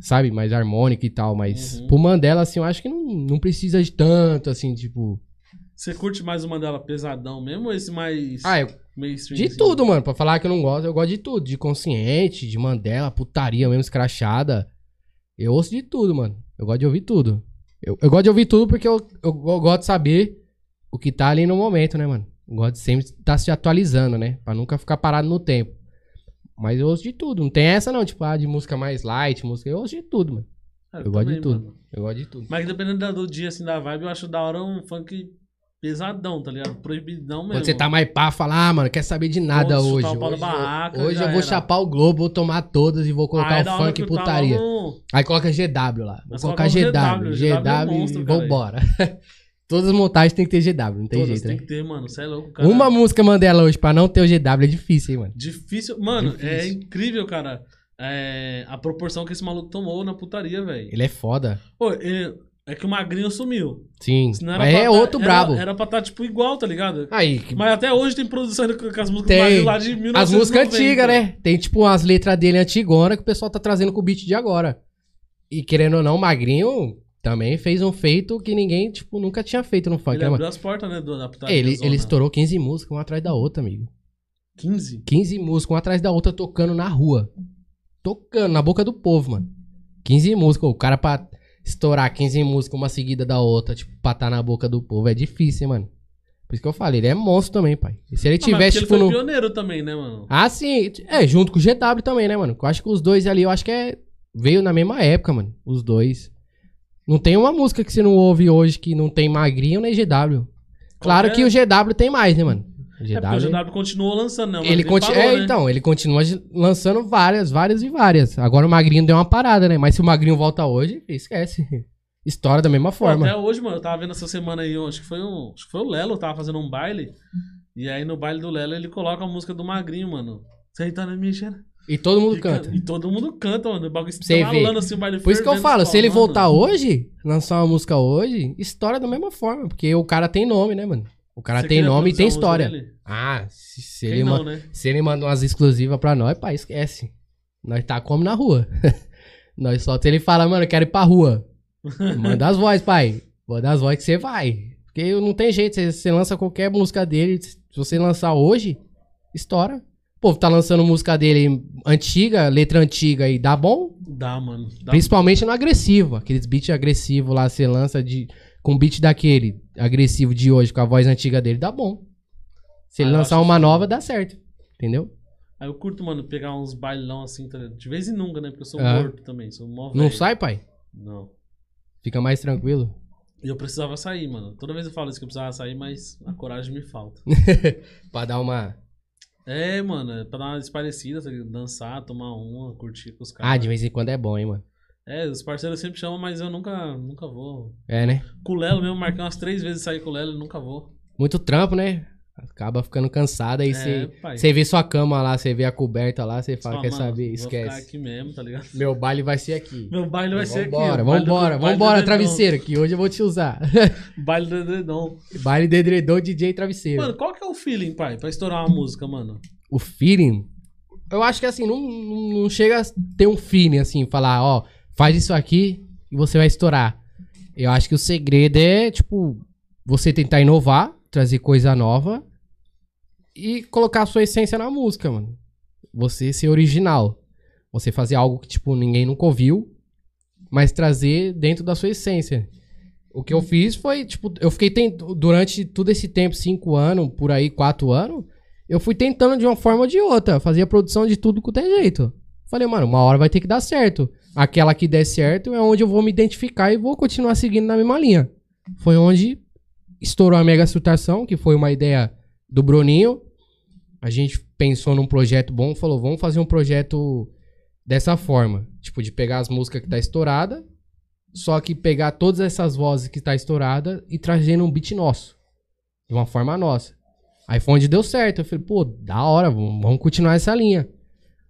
B: sabe, mais harmônica e tal. Mas
A: Uhum.
B: pro Mandela, assim, eu acho que não, não precisa de tanto, assim, tipo.
A: Você curte mais o Mandela pesadão mesmo ou esse mais
B: Ah, eu, de
A: assim?
B: tudo, mano. Pra falar que eu não gosto, eu gosto de tudo. De consciente, de Mandela, putaria mesmo, escrachada. Eu ouço de tudo, mano. Eu gosto de ouvir tudo. Eu, eu gosto de ouvir tudo porque eu, eu, eu gosto de saber o que tá ali no momento, né, mano? Eu gosto de sempre estar se atualizando, né? Pra nunca ficar parado no tempo. Mas eu ouço de tudo. Não tem essa, não. Tipo, ah, de música mais light, música. Eu ouço de tudo, mano.
A: Ah,
B: Eu gosto de
A: também,
B: tudo.
A: mano.
B: Eu gosto de tudo.
A: Mas dependendo do dia, assim, da vibe, eu acho da hora um funk pesadão, tá ligado? Proibidão mesmo.
B: Quando você tá mais pá, fala, ah, mano, quer saber de nada
A: Vou
B: hoje. Hoje,
A: barraca,
B: eu, hoje eu vou
A: era.
B: chapar o Globo, vou tomar todas e vou colocar
A: é
B: o funk e
A: eu
B: putaria.
A: no-
B: Aí coloca GW lá. Vou
A: Mas
B: colocar GW.
A: GW,
B: GW,
A: GW é monstro,
B: e vambora. [laughs] Todas as montagens tem que ter GW, não tem
A: Todas
B: jeito,
A: tem
B: né?
A: que ter, mano. Você é louco, cara.
B: Uma música Mandela hoje pra não ter o GW é difícil, hein, mano.
A: Difícil. Mano, é
B: Difícil.
A: incrível, cara. É, a proporção que esse maluco tomou na putaria, velho.
B: Ele é foda.
A: Pô, ele- é que o magrinho sumiu.
B: Sim.
A: Senão era
B: Mas
A: pra
B: é
A: tá-
B: outro
A: era-
B: brabo.
A: Era pra estar, tipo, igual, tá ligado?
B: Aí, que-
A: Mas até hoje tem produção ainda com com as músicas do
B: tem.
A: Magrinho lá de 1990.
B: As músicas antigas, né? Tem, tipo, as letras dele antigona que o pessoal tá trazendo com o beat de agora. E querendo ou não, o Magrinho também fez um feito que ninguém, tipo, nunca tinha feito no funk,
A: Ele
B: né, mano?
A: abriu as portas, né, do, da putaria.
B: Ele, ele estourou 15 músicas, uma atrás da outra, amigo.
A: 15?
B: 15 músicas, uma atrás da outra, tocando na rua. Tocando, na boca do povo, mano. 15 músicas. O cara pra estourar 15 músicas, uma seguida da outra, tipo, pra tá na boca do povo, é difícil, hein, mano. Por isso que eu falei, ele é monstro também, pai. E se ele
A: Ah,
B: tivesse,
A: porque
B: tipo,
A: ele
B: no.
A: foi pioneiro também, né, mano?
B: Ah, sim. É, junto com o GW também, né, mano? Eu acho que os dois ali, eu acho que é. Veio na mesma época, mano. Os dois. Não tem uma música que você não ouve hoje que não tem magrinho nem GW. Claro
A: Qualquer-
B: que o GW tem mais, né, mano? O
A: É porque o GW continuou lançando, né? O
B: ele
A: Magrinho
B: continua.
A: parou,
B: É,
A: né?
B: então, ele continua lançando várias, várias e várias. Agora o Magrinho deu uma parada, né? Mas se o Magrinho volta hoje, esquece. [laughs] História da mesma
A: Pô,
B: forma.
A: até hoje, mano, eu tava vendo essa semana aí, acho que foi um. Acho que foi o Lelo, tava fazendo um baile. E aí no baile do Lelo ele coloca a música do Magrinho, mano. Você tá na minha cheira?
B: E todo mundo
A: E
B: canta.
A: E todo mundo canta, mano. O bagulho
B: Você
A: tá
B: vê.
A: rolando assim o baile
B: Por isso que eu falo, se ele voltar hoje, lançar uma música hoje, história da mesma forma. Porque o cara tem nome, né, mano? O cara
A: você
B: tem nome e tem história. Ah, se, se ele
A: não, né?
B: se ele manda umas exclusivas pra nós, pá, esquece. Nós tá como na rua. [laughs] nós só ele fala, mano, eu quero ir pra rua. [laughs] Manda as vozes, pai. Manda as vozes que você vai. Porque não tem jeito, você, você lança qualquer música dele, se você lançar hoje, estoura. Povo tá lançando música dele antiga, letra antiga e dá bom,
A: Dá, mano. Dá
B: Principalmente no agressivo. Aqueles beats agressivos lá, você lança de, com beat daquele agressivo de hoje, com a voz antiga dele, dá bom. Se ele
A: Ah,
B: lançar uma nova, dá certo. Entendeu?
A: Aí eu curto, mano, pegar uns bailão assim, tá ligado? De vez em nunca, né? Porque eu sou
B: Ah.
A: morto também, sou mó
B: Não sai, pai?
A: Não.
B: Fica mais tranquilo.
A: E eu precisava sair, mano. Toda vez eu falo isso que eu precisava sair, mas a coragem me falta. [laughs]
B: pra dar uma.
A: É, mano, é pra dar uma esparecida, tá dançar, tomar uma, curtir com os caras.
B: Ah, de vez em quando é bom, hein, mano.
A: É, os parceiros sempre chamam, mas eu nunca, nunca vou.
B: É, né?
A: Com o Lelo mesmo, marquei umas três vezes sair com o Lelo e nunca vou.
B: Muito trampo, né? Acaba ficando cansado aí
A: é,
B: você. Você vê sua cama lá, você vê a coberta lá, você fala, quer
A: mano,
B: saber? Esquece.
A: aqui mesmo, tá?
B: Meu baile vai ser aqui.
A: Meu baile vai ser aqui.
B: Vambora,
A: do-
B: vambora,
A: do
B: vambora,
A: dedão.
B: travesseiro, que hoje eu vou te usar. [laughs]
A: Baile do dedão.
B: baile de edredom, DJ travesseiro.
A: Mano, qual que é o feeling, pai, pra estourar uma música, mano?
B: o feeling, eu acho que assim, não não chega a ter um feeling assim, falar, ó, faz isso aqui e você vai estourar. Eu acho que o segredo é, tipo, você tentar inovar, trazer coisa nova e colocar a sua essência na música, mano. Você ser original. Você fazer algo que, tipo, ninguém nunca ouviu, mas trazer dentro da sua essência. O que eu fiz foi, tipo, eu fiquei tentando, durante todo esse tempo, cinco anos, por aí, quatro anos, eu fui tentando de uma forma ou de outra, fazia produção de tudo com tem jeito. Falei, mano, uma hora vai ter que dar certo. Aquela que der certo é onde eu vou me identificar e vou continuar seguindo na mesma linha. Foi onde estourou a Mega Surtação, que foi uma ideia do Bruninho. A gente pensou num projeto bom, falou, vamos fazer um projeto dessa forma. Tipo, de pegar as músicas que tá estourada, só que pegar todas essas vozes que tá estourada e trazendo um beat nosso. De uma forma nossa. Aí foi onde deu certo. Eu falei, pô, da hora, vamos continuar essa linha.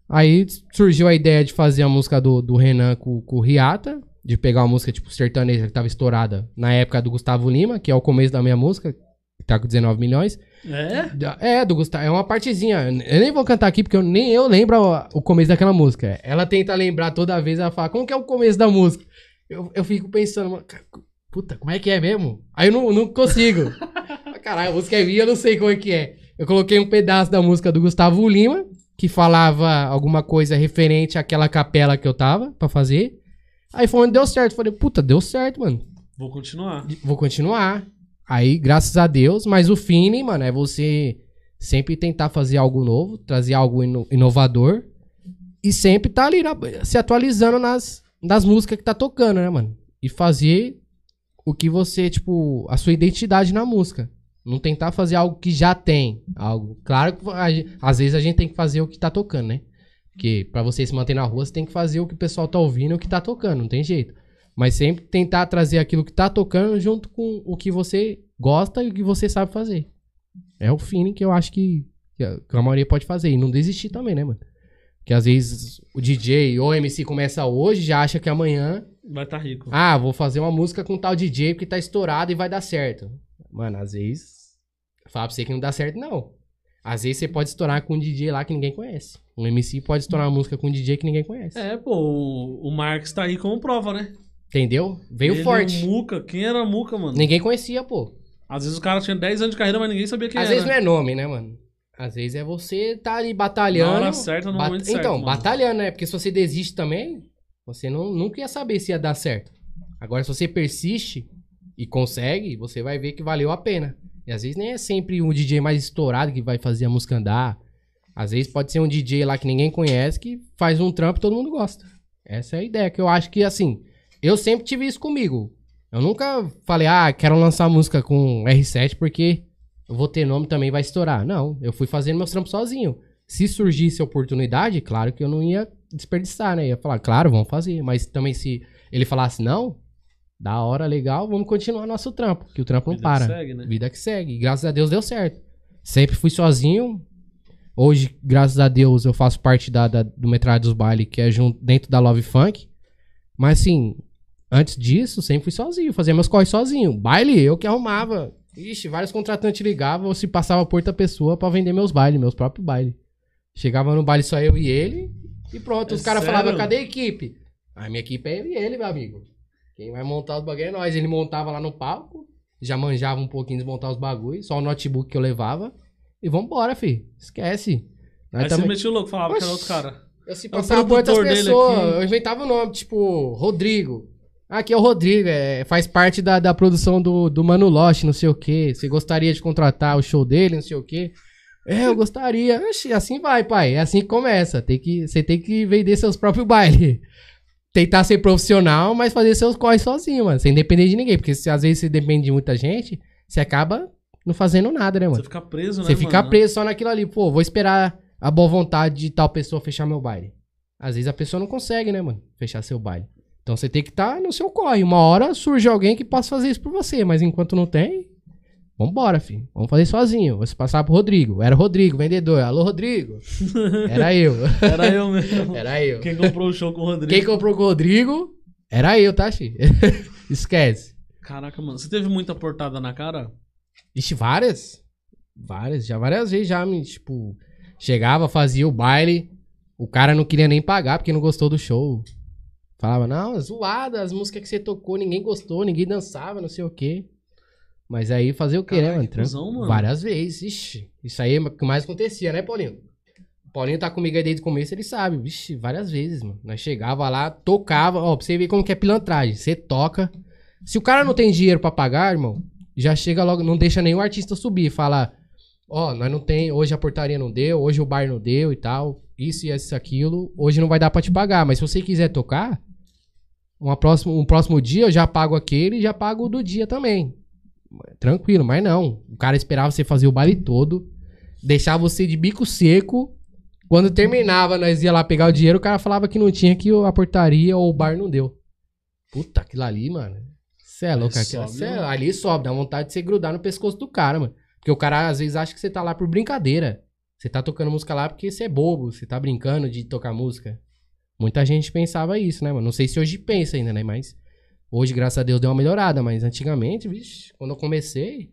B: Aí surgiu a ideia de fazer a música do, do Renan com, com o Riata, de pegar uma música tipo sertaneja que tava estourada na época do Gustavo Lima, que é o começo da minha música, que tá com 19 milhões.
A: É?
B: É, do Gustavo, é uma partezinha. Eu nem vou cantar aqui porque eu, nem eu lembro o, começo daquela música. Ela tenta lembrar toda vez, ela fala, como que é o começo da música? Eu, eu fico pensando, puta, como é que é mesmo? Aí eu não, não consigo. [laughs] Caralho, a música é minha, eu não sei como é que é. Eu coloquei um pedaço da música do Gustavo Lima, que falava alguma coisa referente àquela capela que eu tava pra fazer. Aí foi onde deu certo. Falei, puta, deu certo, mano.
A: Vou continuar.
B: Vou continuar. Aí, graças a Deus, mas o feeling, mano, é você sempre tentar fazer algo novo, trazer algo ino- inovador e sempre tá ali na- se atualizando nas, nas músicas que tá tocando, né, mano? E fazer o que você, tipo, a sua identidade na música. Não tentar fazer algo que já tem. Algo. Claro que a às vezes a gente tem que fazer o que tá tocando, né? Porque pra você se manter na rua, você tem que fazer o que o pessoal tá ouvindo o que tá tocando, não tem jeito. Mas sempre tentar trazer aquilo que tá tocando junto com o que você gosta e o que você sabe fazer. É o feeling que eu acho que, que a, que maioria pode fazer. E não desistir também, né, mano? Porque às vezes o DJ ou o MC começa hoje, já acha que amanhã,
A: Vai tá rico.
B: ah, vou fazer uma música com tal DJ porque tá estourado e vai dar certo. Mano, às vezes, fala pra você que não dá certo, não. Às vezes você pode estourar com um DJ lá que ninguém conhece. Um MC pode estourar uma música com um DJ que ninguém conhece.
A: É, pô, o, o Marx tá aí como prova, né?
B: Entendeu? Veio
A: Ele,
B: forte.
A: O Muca, quem era Muca, mano?
B: Ninguém conhecia, pô.
A: Às vezes o cara tinha 10 anos de carreira, mas ninguém sabia quem
B: Às
A: era.
B: vezes não é nome, né, mano? Às vezes é você tá ali
A: Na
B: batalhando.
A: hora certa, no
B: bat-
A: momento certo.
B: Então,
A: mano.
B: batalhando, né? Porque se você desiste também, você não, nunca ia saber se ia dar certo. Agora, se você persiste e consegue, você vai ver que valeu a pena. E às vezes nem é sempre um DJ mais estourado que vai fazer a música andar. Às vezes pode ser um DJ lá que ninguém conhece que faz um trampo e todo mundo gosta. Essa é a ideia, que eu acho que, assim, eu sempre tive isso comigo. Eu nunca falei, ah, quero lançar música com R7 porque eu vou ter nome também vai estourar. Não, eu fui fazendo meus trampos sozinho. Se surgisse a oportunidade, claro que eu não ia desperdiçar, né? Ia falar, claro, vamos fazer. Mas também se ele falasse, não, da hora, legal, vamos continuar nosso trampo. Que o trampo não
A: Vida
B: para.
A: que segue, né?
B: Vida que segue. E graças a Deus deu certo. Sempre fui sozinho. Hoje, graças a Deus, eu faço parte da, da- do Metralha dos Baile, que é junto, dentro da Love Funk. Mas assim, antes disso, sempre fui sozinho. Fazia meus corres sozinho. Baile, eu que arrumava. Ixi, vários contratantes ligavam ou se passava por outra pessoa pra vender meus bailes, meus próprios bailes. Chegava no baile só eu e ele. E pronto,
A: É
B: os caras falavam, cadê a equipe? A minha equipe é eu e ele, meu amigo. Quem vai montar os bagulho é nós. Ele montava lá no palco, já manjava um pouquinho de montar os bagulhos, só o notebook que eu levava. E vambora, fi. Esquece. Nós
A: Aí
B: também-
A: você metia o louco, falava que era outro
B: Oxi.
A: cara.
B: Eu se
A: É
B: passava por outras pessoas, eu inventava o nome, tipo, Rodrigo. Aqui é o Rodrigo, é, faz parte da, da produção do, do Mano Lost, não sei o quê. Você gostaria de contratar o show dele, não sei o quê. É, eu gostaria. Oxi, assim vai, pai. É assim que começa. Tem que, você tem que vender seus próprios bailes. [laughs] Tentar ser profissional, mas fazer seus corres sozinho, mano. Sem depender de ninguém. Porque se às vezes você depende de muita gente, você acaba não fazendo nada, né, mano?
A: Você fica preso, né,
B: Você fica
A: mano?
B: preso só naquilo ali. Pô, vou esperar a boa vontade de tal pessoa fechar meu baile. Às vezes a pessoa não consegue, né, mano? Fechar seu baile. Então você tem que estar no seu corre. Uma hora surge alguém que possa fazer isso por você, mas enquanto não tem, vambora, filho. Vamos fazer sozinho. Você passar pro Rodrigo. Era o Rodrigo, vendedor. Alô, Rodrigo. [laughs] Era eu.
A: Era eu mesmo. [laughs]
B: Era eu.
A: Quem comprou o show com o Rodrigo.
B: Quem comprou com o Rodrigo, era eu, tá, Xi? [laughs] Esquece.
A: Caraca, mano. Você teve muita portada na cara?
B: Ixi, várias. Várias. Já várias vezes já me, tipo, chegava, fazia o baile. O cara não queria nem pagar porque não gostou do show. Falava, não, zoada, as músicas que você tocou, ninguém gostou, ninguém dançava, não sei o quê. Mas aí fazer o quê, né,
A: Caralho,
B: mano?
A: cuzão, mano.
B: Várias vezes. Ixi, isso aí é o que mais acontecia, né, Paulinho? O Paulinho tá comigo aí desde o começo, ele sabe. Vixe, várias vezes, mano. Nós chegava lá, tocava. Ó, pra você ver como que é pilantragem. Você toca, Se o cara não tem dinheiro pra pagar, irmão, já chega logo, não deixa nenhum artista subir, fala, ó, nós não tem, hoje a portaria não deu, hoje o bar não deu e tal, isso e isso aquilo, hoje não vai dar pra te pagar, mas se você quiser tocar, uma próxima, um próximo dia eu já pago aquele e já pago o do dia também. Tranquilo, mas não. O cara esperava você fazer o baile todo, deixar você de bico seco. Quando terminava, nós ia lá pegar o dinheiro, o cara falava que não tinha, que a portaria ou o bar não deu. Puta, aquilo ali, mano. Cê é louco, aquilo,
A: sobe,
B: cê é- ali sobe, dá vontade de você grudar no pescoço do cara, mano. Porque o cara às vezes acha que você tá lá por brincadeira. Você tá tocando música lá porque você é bobo, você tá brincando de tocar música. Muita gente pensava isso, né, mano? Não sei se hoje pensa ainda, né? Mas hoje, graças a Deus, deu uma melhorada. Mas antigamente, vixe, quando eu comecei,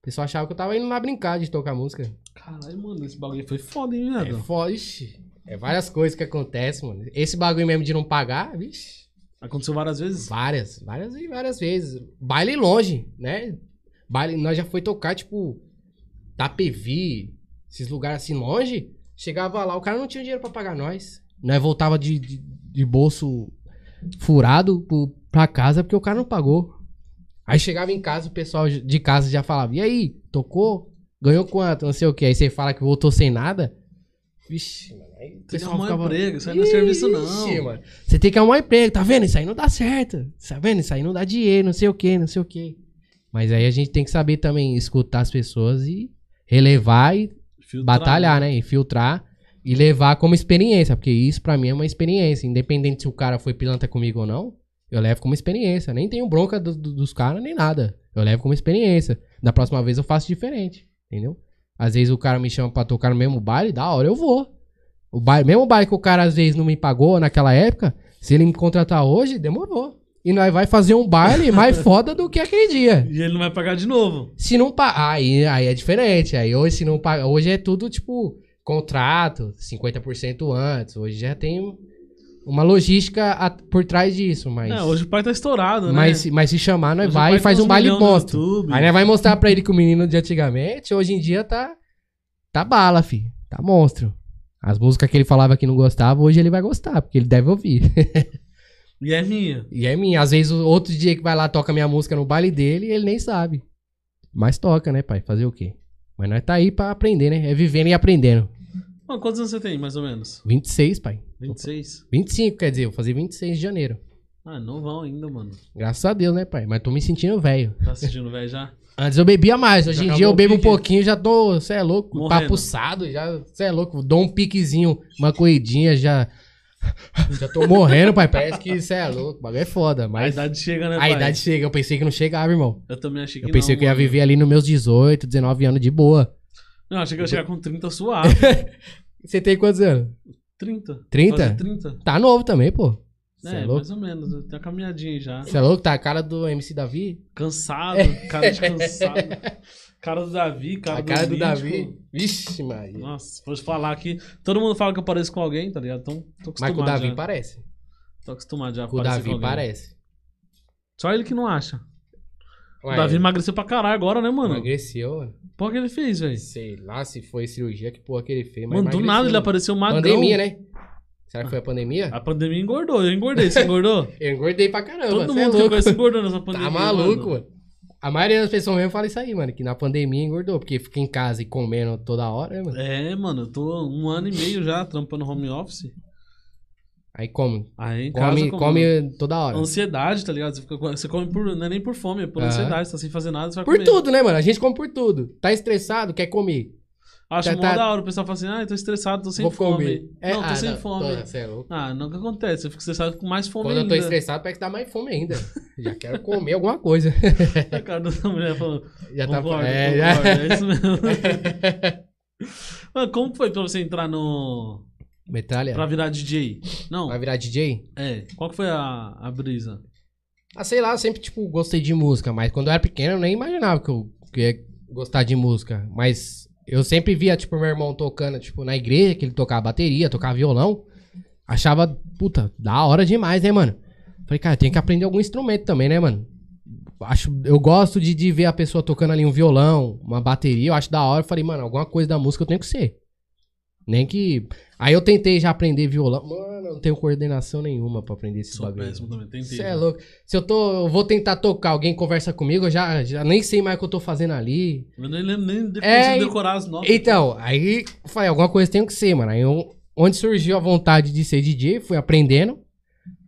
B: o pessoal achava que eu tava indo lá brincar de tocar música.
A: Caralho, mano, esse bagulho foi foda, hein,
B: É
A: viado?
B: foda, ixi. É várias coisas que acontecem, mano. Esse bagulho mesmo de não pagar, vixe.
A: Aconteceu várias vezes?
B: Várias, várias e várias vezes. Baile longe, né? Baile, nós já foi tocar, tipo, Tapevi, esses lugares assim longe. Chegava lá, o cara não tinha dinheiro pra pagar nós. Nós voltava de, de, de bolso furado pro, pra casa porque o cara não pagou. Aí chegava em casa, o pessoal de casa já falava: E aí, tocou? Ganhou quanto? Não sei o que. Aí você fala que voltou sem nada. Vixe, mano. Aí o
A: Tem que
B: ficava-
A: emprego, isso aí não é serviço, não.
B: Mano. Você tem que arrumar um emprego, tá vendo? Isso aí não dá certo. Tá vendo? Isso aí não dá dinheiro, não sei o que, não sei o que. Mas aí a gente tem que saber também escutar as pessoas e relevar e
A: Filtrar,
B: batalhar, né? E filtrar e levar como experiência, porque isso pra mim é uma experiência. Independente se o cara foi pilantra comigo ou não, eu levo como experiência. Nem tenho bronca do- do- dos caras nem nada. Eu levo como experiência. Da próxima vez eu faço diferente, entendeu? Às vezes o cara me chama pra tocar no mesmo baile, da hora eu vou. O baile, mesmo baile que o cara às vezes não me pagou naquela época, se ele me contratar hoje, demorou. E nós vai fazer um baile [laughs] mais foda do que aquele dia.
A: E ele não vai pagar de novo.
B: Se não pagar, aí, aí é diferente. Aí hoje, se não paga, hoje é tudo tipo contrato, 50% antes. Hoje já tem uma logística a- por trás disso, mas.
A: É, hoje o pai tá estourado, né?
B: mas, se- mas se chamar, nós
A: Hoje
B: vai e faz um baile monstro.
A: YouTube.
B: Aí nós vai mostrar pra ele que o menino de antigamente, hoje em dia tá. Tá bala, fi. Tá monstro. As músicas que ele falava que não gostava, hoje ele vai gostar, porque ele deve ouvir. [laughs]
A: E é minha.
B: E é minha. Às vezes o outro dia que vai lá toca minha música no baile dele, ele nem sabe. Mas toca, né, pai? Fazer o quê? Mas nós tá aí pra aprender, né? É vivendo e aprendendo.
A: Mano, quantos anos você tem, mais ou menos?
B: 26, pai.
A: 26?
B: 25, quer dizer, eu vou fazer 26 de janeiro.
A: Ah, não vão ainda, mano.
B: Graças a Deus, né, pai? Mas tô me sentindo velho.
A: Tá assistindo, velho, já?
B: Antes eu bebia mais, hoje
A: Já
B: em dia eu bebo um
A: pique?
B: pouquinho, já tô, cê é louco,
A: Morrendo.
B: papuçado, já, cê é louco, dou um piquezinho, uma corridinha, já, [laughs] já tô morrendo, pai, parece que cê é louco, o bagulho é foda,
A: A
B: mas
A: idade chega, né,
B: a
A: pai?
B: idade chega, eu pensei que não chegava, irmão.
A: Eu também achei que
B: Eu pensei
A: não,
B: que eu ia viver ali nos meus 18, 19 anos de boa.
A: Não, achei que eu ia chegar com 30 suave. [laughs]
B: Você tem quantos anos?
A: 30.
B: 30?
A: Fazer 30.
B: Tá novo também, pô. Cê
A: É,
B: é, louco?
A: mais ou menos. Tem uma caminhadinha já.
B: Você é louco? Tá a cara do MC Davi?
A: Cansado, cara de cansado. Cara do Davi, cara
B: a cara do
A: Mítico.
B: Davi. Vixe, Maria.
A: Nossa, se fosse falar aqui. Todo mundo fala que eu pareço com alguém, tá ligado? Então, tô
B: Mas
A: acostumado.
B: com o Davi
A: já.
B: parece.
A: Tô acostumado já.
B: Com o Davi
A: alguém.
B: parece.
A: Só ele que não acha.
B: Ué,
A: o Davi emagreceu pra caralho agora, né, mano?
B: emagreceu, mano.
A: Porra que ele fez, velho.
B: Sei lá se foi cirurgia, que porra que ele fez. mas
A: Mano, do nada ele
B: mano.
A: apareceu magrão.
B: Pandemia, né? Será que foi a pandemia?
A: A pandemia engordou. Eu engordei. Você engordou? [laughs]
B: Eu engordei pra caramba.
A: Todo
B: é
A: mundo que eu conheço engordou nessa pandemia.
B: Tá maluco, mano. A maioria das pessoas mesmo fala isso aí, mano. Que na pandemia engordou. Porque fica em casa e comendo toda hora, né, mano?
A: É, mano, eu tô um ano e meio já trampando home office.
B: Aí come.
A: Aí em
B: Come,
A: casa, como-
B: come toda hora.
A: Ansiedade, tá ligado? Você, fica, você come por. Não é nem por fome, é por
B: Aham.
A: ansiedade. Você tá sem fazer nada, você vai
B: Por
A: comer.
B: tudo, né, mano? A gente come por tudo. Tá estressado, quer comer.
A: Acho
B: Tá-
A: mó
B: tá-
A: da hora. O pessoal fala assim, ah, tô estressado, tô sem
B: Vou
A: fome.
B: comer. É,
A: não, tô
B: ah,
A: sem
B: não,
A: fome.
B: tô- cê é louco.
A: Ah, que acontece? Eu fico estressado com mais fome
B: Quando eu tô
A: ainda.
B: estressado, parece que dá mais fome ainda. [laughs] Já quero comer alguma coisa. [laughs]
A: A cara da mulher falando,
B: Já tá
A: concordo,
B: é,
A: concordo,
B: já-
A: é isso mesmo. [laughs] Mano, como foi pra você entrar no...
B: Metralha.
A: Pra virar DJ? Não,
B: Vai virar DJ?
A: é. Qual que foi a, a brisa?
B: Ah, sei lá, eu sempre, tipo, gostei de música, mas quando eu era pequeno eu nem imaginava que eu, que ia gostar de música. Mas eu sempre via, tipo, meu irmão tocando, tipo, na igreja, que ele tocava bateria, tocava violão. Achava, puta, da hora demais, né, mano? Falei, cara, tem que aprender algum instrumento também, né, mano? Acho, eu gosto de, de ver a pessoa tocando ali um violão, uma bateria, eu acho da hora. Eu falei, mano, alguma coisa da música eu tenho que ser. Nem que. Aí eu tentei já aprender violão. Mano, eu não tenho coordenação nenhuma pra aprender esse
A: Sou
B: bagulho.
A: péssimo também, tentei.
B: Você é
A: já.
B: louco. Se eu tô. Eu vou tentar tocar, alguém conversa comigo, eu já, já nem sei mais o que eu tô fazendo ali.
A: Eu nem lembro nem de
B: É, e-
A: decorar as notas.
B: Então, aí eu falei, alguma coisa tem que ser, mano. Aí eu- onde surgiu a vontade de ser DJ, fui aprendendo,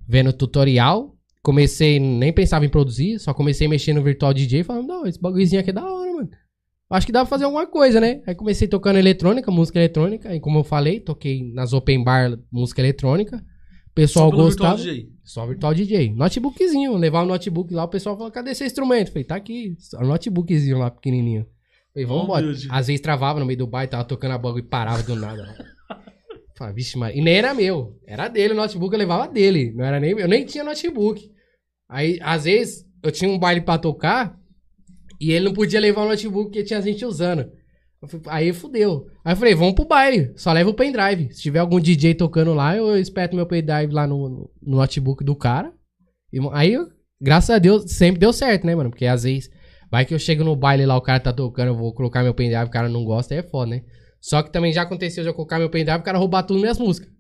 B: vendo tutorial. Comecei, nem pensava em produzir, só comecei mexer no virtual DJ, falando, não, esse bagulhozinho aqui é da hora, mano. Acho que dá pra fazer alguma coisa, né? Aí comecei tocando eletrônica, música eletrônica, e como eu falei, toquei nas open bar música eletrônica. O pessoal
A: Só pelo virtual
B: gostava.
A: DJ.
B: Só virtual DJ. Notebookzinho. Levar o notebook lá, o pessoal falou, cadê seu instrumento? Falei, tá aqui. Só um notebookzinho lá, pequenininho. Falei, vamos embora.
A: Humilde.
B: Às vezes travava no meio do bairro, tava tocando a bola e parava do nada. [laughs] Falei, vixe, Maria. E nem era meu. Era dele o notebook, eu levava dele. Não era nem meu. Eu nem tinha notebook. Aí, às vezes, eu tinha um baile pra tocar e ele não podia levar o notebook porque tinha gente usando. Aí fudeu. Aí eu falei, vamos pro baile, só leva o pendrive. Se tiver algum DJ tocando lá, eu espeto meu pendrive lá no, no- no notebook do cara. E aí, graças a Deus, sempre deu certo, né, mano? Porque às vezes, vai que eu chego no baile lá, o cara tá tocando, eu vou colocar meu pendrive, o cara não gosta, aí é foda, né? Só que também já aconteceu de eu colocar meu pendrive o cara roubar tudo minhas músicas.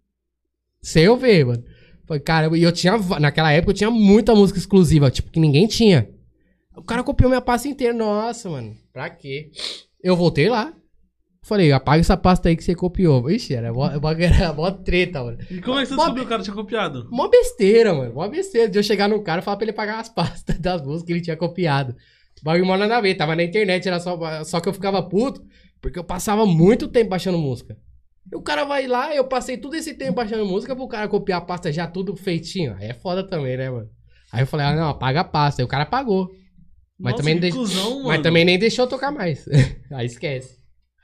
B: Sem eu ver, mano. Falei, cara, e eu tinha, naquela época eu tinha muita música exclusiva, tipo, que ninguém tinha. O cara copiou minha pasta inteira. Nossa, mano, pra quê? Eu voltei lá. Falei, apaga essa pasta aí que você copiou. Ixi, era mó, era mó treta, mano.
A: E como é que você
B: Mó
A: descobriu que o cara tinha copiado?
B: Mó besteira, mano. Mó besteira de eu chegar no cara e falar pra ele pagar as pastas [laughs] das músicas que ele tinha copiado. O bagulho mó nada a ver. Tava na internet, era só, só que eu ficava puto, porque eu passava muito tempo baixando música. E o cara vai lá, eu passei todo esse tempo baixando música pro cara copiar a pasta já tudo feitinho. Aí é foda também, né, mano? Aí eu falei, ah, não, apaga a pasta. Aí o cara pagou. Mas
A: Nossa,
B: também
A: que
B: deixa-
A: cuzão.
B: Mas também nem deixou eu tocar mais. [laughs] Aí esquece.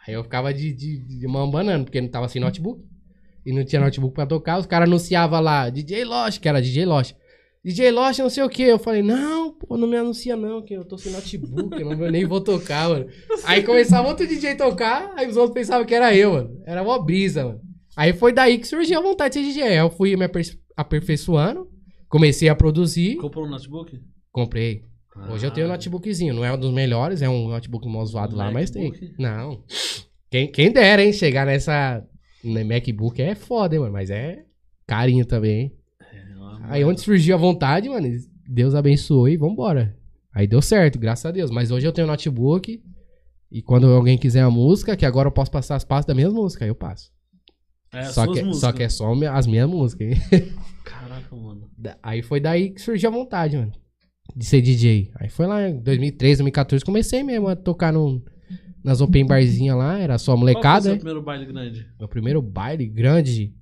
B: Aí eu ficava de, de, de mão banana, porque não tava sem notebook. E não tinha notebook pra tocar. Os caras anunciavam lá, DJ Lost, que era DJ Lost. DJ Lost, não sei o que. Eu falei, não, pô, não me anuncia não, que eu tô sem notebook, eu não, nem vou tocar, mano. [laughs] Aí começava outro DJ tocar, aí os outros pensavam que era eu, mano. Era uma brisa, mano. Aí foi daí que surgiu a vontade de ser DJ. Aí eu fui me aper- aperfeiçoando, comecei a produzir,
A: Comprou um notebook?
B: comprei. Hoje eu tenho um
A: Ah.
B: notebookzinho. Não é um dos melhores, é um notebook mó zoado lá, mas tem.
A: MacBook?
B: Não. Quem, quem dera, hein? Chegar nessa. MacBook é foda, hein, mano? Mas é carinho também, hein?
A: É, uma
B: Aí onde surgiu a vontade, mano, Deus abençoou e vambora. Aí deu certo, graças a Deus. Mas hoje eu tenho um notebook. E quando alguém quiser a música, que agora eu posso passar as pastas da mesma música, aí eu passo.
A: É,
B: só, que,
A: músicas.
B: só que é só as minhas músicas, hein?
A: Caraca, mano.
B: Aí foi daí que surgiu a vontade, mano. De ser DJ. Aí foi lá em 2013, 2014, comecei mesmo a tocar no, nas open barzinhas lá, era só
A: Qual foi o
B: molecada,
A: seu
B: né?
A: primeiro baile grande?
B: Meu primeiro baile grande.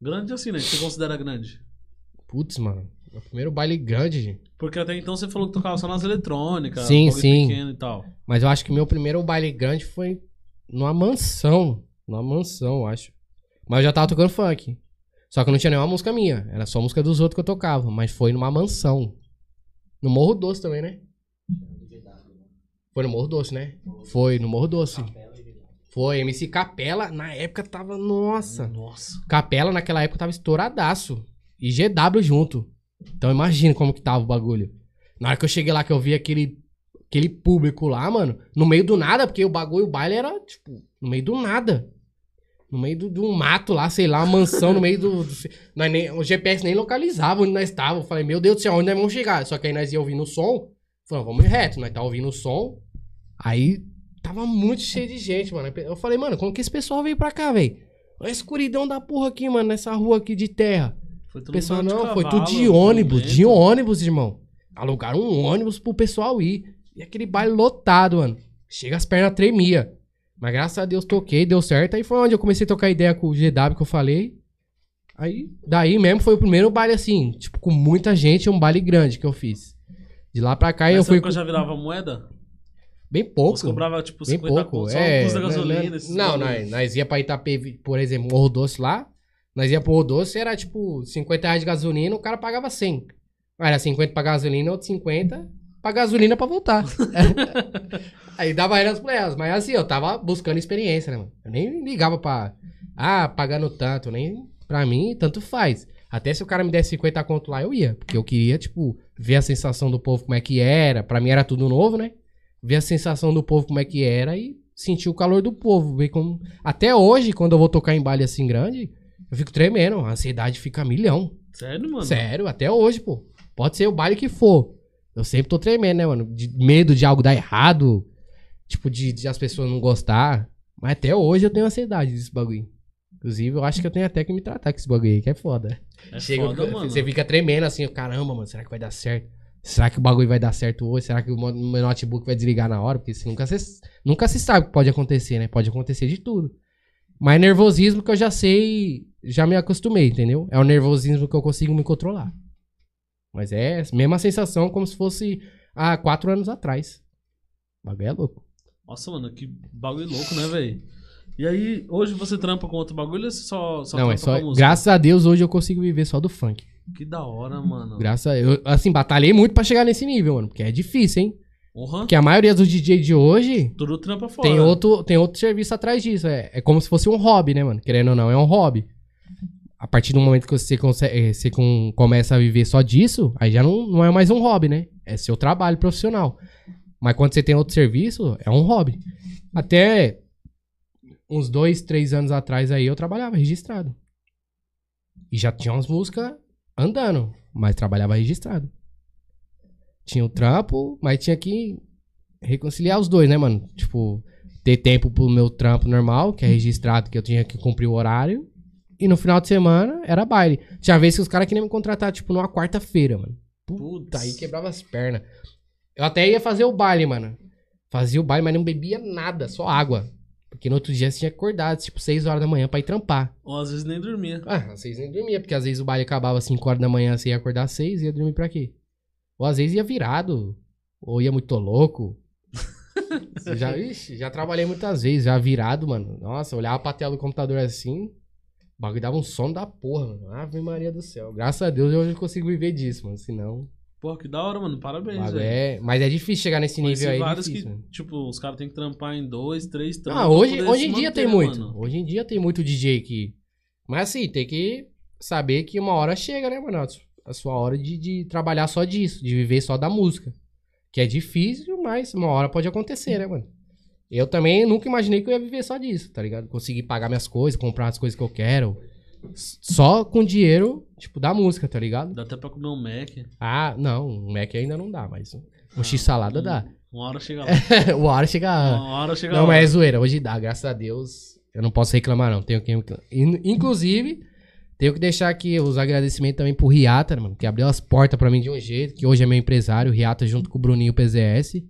A: Grande assim, né? Que você considera grande?
B: Putz, mano. Meu primeiro baile grande.
A: Porque até então você falou que tocava só nas eletrônicas.
B: Sim, sim.
A: pequeno e tal.
B: Mas eu acho que meu primeiro baile grande foi numa mansão. Numa mansão, eu acho. Mas eu já tava tocando funk. Só que não tinha nenhuma música minha. Era só música dos outros que eu tocava. Mas foi numa mansão. No Morro Doce também, né? Foi no Morro Doce, né? Foi no Morro Doce. Foi, MC Capela, na época tava. Nossa.
A: Nossa.
B: Capela naquela época tava estouradaço. E GW junto. Então imagina como que tava o bagulho. Na hora que eu cheguei lá, que eu vi aquele, aquele público lá, mano, no meio do nada, porque o bagulho, o baile era, tipo, no meio do nada. No meio do- de um mato lá, sei lá, uma mansão no meio do. do nós nem, o GPS nem localizava onde nós estávamos. Eu falei, meu Deus do céu, onde nós vamos chegar? Só que aí nós ia ouvindo o som. Falei, vamos ir reto, nós tá ouvindo o som. Aí tava muito cheio de gente, mano. Eu falei, mano, como que esse pessoal veio pra cá, velho? Olha a escuridão da porra aqui, mano, nessa rua aqui de terra.
A: Foi tudo
B: Pessoal,
A: de
B: não, foi
A: cavalo,
B: tudo de ônibus, de
A: jumento.
B: ônibus, irmão. Alugaram um ônibus pro pessoal ir. E aquele baile lotado, mano. Chega as pernas tremia. Mas graças a Deus toquei, deu certo. Aí foi onde eu comecei a trocar ideia com o GW que eu falei. Aí, daí mesmo foi o primeiro baile assim, tipo, com muita gente, um baile grande que eu fiz. De lá pra cá eu
A: Nessa
B: fui com...
A: já virava moeda?
B: bem pouco.
A: Você cobrava tipo
B: Bem
A: 50
B: pouco,
A: conto, só
B: é.
A: custo da
B: né,
A: gasolina.
B: né, Não,
A: bagulho.
B: nós, nós ia pra Itapevi, por exemplo, Morro Doce lá. Nós ia pro Morro Doce, era tipo 50 reais de gasolina, o cara pagava 100. Aí Era 50 pra gasolina, outro 50 pra gasolina pra voltar. [laughs] Aí dava elas pra elas. Mas assim, eu tava buscando experiência, né, mano? Eu nem ligava pra. Ah, pagando tanto. Nem. Pra mim, tanto faz. Até se o cara me desse 50 conto lá, eu ia. Porque eu queria, tipo, ver a sensação do povo como é que era. Pra mim era tudo novo, né? Ver a sensação do povo como é que era e sentir o calor do povo. Ver como... Até hoje, quando eu vou tocar em baile assim grande, eu fico tremendo. A ansiedade fica a milhão.
A: Sério, mano?
B: Sério, até hoje, pô. Pode ser o baile que for. Eu sempre tô tremendo, né, mano? De medo de algo dar errado. Tipo, de, de as pessoas não gostar. Mas até hoje eu tenho ansiedade desse bagulho. Inclusive, eu acho que eu tenho até que me tratar com esse bagulho aí, que é foda.
A: É
B: Chega,
A: foda, mano.
B: Você fica tremendo assim, caramba, mano, será que vai dar certo? Será que o bagulho vai dar certo hoje? Será que o meu notebook vai desligar na hora? Porque você nunca, se, nunca se sabe o que pode acontecer, né? Pode acontecer de tudo. Mas nervosismo que eu já sei, já me acostumei, entendeu? É o nervosismo que eu consigo me controlar. Mas é a mesma sensação como se fosse há quatro anos atrás. O bagulho é louco.
A: Nossa, mano, que bagulho louco, né, velho? E aí, hoje você trampa com outro bagulho ou você só, só
B: Não,
A: trampa
B: é só. Graças a Deus hoje eu consigo viver só do funk.
A: Que da hora, mano.
B: Graças a eu, assim, batalhei muito pra chegar nesse nível, mano. Porque é difícil, hein?
A: Porra.
B: Porque a maioria dos DJ de hoje
A: Tudo trampa fora.
B: tem outro, tem outro serviço atrás disso. É, é como se fosse um hobby, né, mano? Querendo ou não, é um hobby. A partir do momento que você, consegue, você com- começa a viver só disso, aí já não, não é mais um hobby, né? É seu trabalho profissional. Mas quando você tem outro serviço, é um hobby. Até uns dois, três anos atrás aí eu trabalhava registrado. E já tinha umas músicas andando, mas trabalhava registrado. Tinha o trampo, mas tinha que reconciliar os dois, né, mano? Tipo, ter tempo pro meu trampo normal, que é registrado, que eu tinha que cumprir o horário. E no final de semana era baile. Tinha vezes que os caras queriam me contratar, tipo, numa quarta-feira, mano.
A: Putz.
B: Tá aí quebrava as pernas. Eu até ia fazer o baile, mano. Fazia o baile, mas não bebia nada, só água. Porque no outro dia você tinha que acordar, tipo, 6 horas da manhã pra ir trampar.
A: Ou às vezes nem dormia.
B: Ah, às vezes nem dormia, porque às vezes o baile acabava às 5 horas da manhã, você ia acordar às 6 e ia dormir pra quê? Ou às vezes ia virado, ou ia muito louco. [laughs] Já, ixi, já trabalhei muitas vezes, já virado, mano. Nossa, olhava pra tela do computador assim, o bagulho dava um sono da porra, mano. Ave Maria do céu. Graças a Deus eu consigo viver disso, mano. Senão.
A: Porra, que da hora, mano. Parabéns, velho.
B: é... Mas é difícil chegar nesse
A: Conheci
B: nível aí. é difícil,
A: que,
B: mano.
A: tipo, os caras têm que trampar em dois, três trampos.
B: Ah, hoje, hoje em dia
A: manter,
B: tem muito.
A: mano.
B: Hoje em dia tem muito DJ que. Mas assim, tem que saber que uma hora chega, né, mano? A sua hora de, de trabalhar só disso, de viver só da música. Que é difícil, mas uma hora pode acontecer, né, mano? Eu também nunca imaginei que eu ia viver só disso, tá ligado? Conseguir pagar minhas coisas, comprar as coisas que eu quero. Só com dinheiro, tipo, da música, tá ligado?
A: Dá até pra comer um Mac.
B: Ah, não, um Mac ainda não dá, mas um, um X-salada dá.
A: Uma hora chega lá. [laughs]
B: Uma hora chega.
A: Uma hora chega
B: Não,
A: lá.
B: mas é zoeira. Hoje dá, graças a Deus. Eu não posso reclamar, não. Tenho que. In- Inclusive, tenho que deixar aqui os agradecimentos também pro Riata, mano, que abriu as portas pra mim de um jeito, que hoje é meu empresário, o Riata junto com o Bruninho PZS.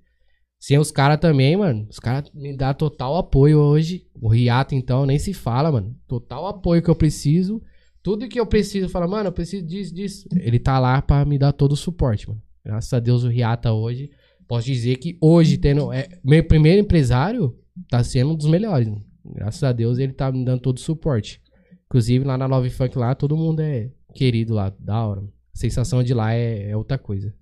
B: Sem os caras também, mano. Os caras me dão total apoio hoje. O Riata, então, nem se fala, mano. Total apoio que eu preciso. Tudo que eu preciso, fala, mano, eu preciso disso, disso. Ele tá lá pra me dar todo o suporte, mano. Graças a Deus o Riata hoje. Posso dizer que hoje, tendo. É, meu primeiro empresário, tá sendo um dos melhores. mano. Graças a Deus ele tá me dando todo o suporte. Inclusive lá na Love Funk lá, todo mundo é querido lá, da hora. A sensação de lá é, é outra coisa.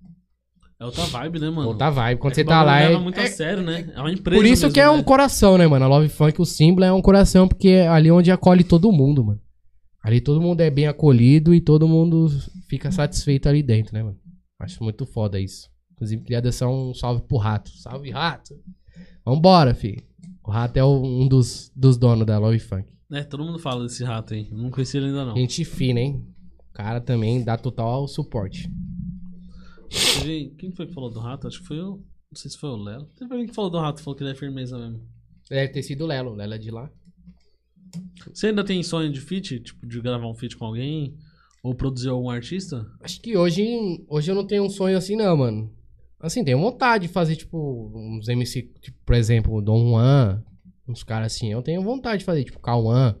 A: É outra vibe, né, mano?
B: Outra vibe. Quando
A: É
B: você tá lá é.
A: muito a
B: é-
A: sério, né? É uma empresa
B: por isso
A: mesmo,
B: que é
A: né?
B: um coração, né, mano? A Love Funk, o símbolo é um coração, porque é ali onde acolhe todo mundo, mano. Ali todo mundo é bem acolhido e todo mundo fica satisfeito ali dentro, né, mano? Acho muito foda isso. Inclusive, queria deixar um salve pro Rato. Salve, Rato! Vambora, filho. O Rato é um dos, dos donos da Love Funk.
A: É, todo mundo fala desse rato aí. Não conheci ele ainda não.
B: Gente fina, hein? O cara também dá total suporte.
A: Teve- Quem foi que falou do rato? Acho que foi o. Não sei se foi o Lelo. Teve alguém que falou do rato, falou que ele é firmeza mesmo.
B: Deve ter sido o Lelo. O Lelo é de lá.
A: Você ainda tem sonho de feat? Tipo, de gravar um feat com alguém? Ou produzir algum artista?
B: Acho que hoje, hoje eu não tenho um sonho assim, não, mano. Assim, tenho vontade de fazer, tipo, uns MC, tipo, por exemplo, o Dom Juan, uns caras assim. Eu tenho vontade de fazer, tipo, Cauã.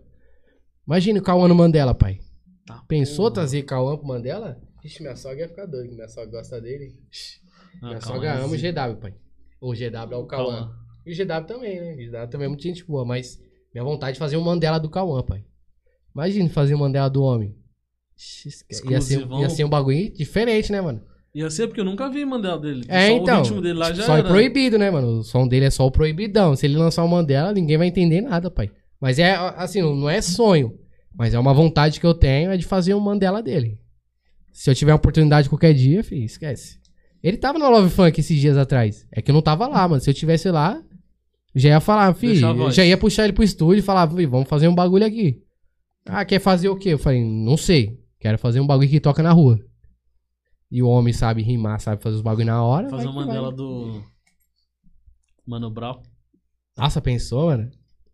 B: Imagina o Cauã no Mandela, pai.
A: Tá,
B: Pensou
A: porra.
B: trazer Cauã pro Mandela? Ixi, minha sogra ia ficar doida, que minha sogra gosta dele.
A: Ah,
B: minha sogra ama o. GW, pai. O GW é o Cauã. E o GW também, né? O GW também é muito gente boa, mas minha vontade de fazer um Mandela do Cauã, pai. Imagina fazer um Mandela do homem. Esque- Ia ser,
A: Exclusivão.
B: ia ser um bagulho diferente, né, mano?
A: Ia ser porque eu nunca vi Mandela dele.
B: É,
A: Só
B: então.
A: O ritmo dele lá já
B: só
A: era.
B: é proibido, né, mano? O som dele é só o proibidão. Se ele lançar o Mandela, ninguém vai entender nada, pai. Mas é, assim, não é sonho. Mas é uma vontade que eu tenho é de fazer um Mandela dele. Se eu tiver uma oportunidade qualquer dia, filho, esquece. Ele tava no Love Funk esses dias atrás. É que eu não tava lá, mano. Se eu tivesse lá, Já ia falar, filho, já ia puxar ele pro estúdio e falar, "Fih, vamos fazer um bagulho aqui. Ah, quer fazer o quê? Eu falei, não sei. Quero fazer um bagulho que toca na rua. E o homem sabe rimar, sabe fazer os bagulho na hora.
A: Fazer uma. Mandela do. Mano Brown.
B: Nossa, pensou, mano?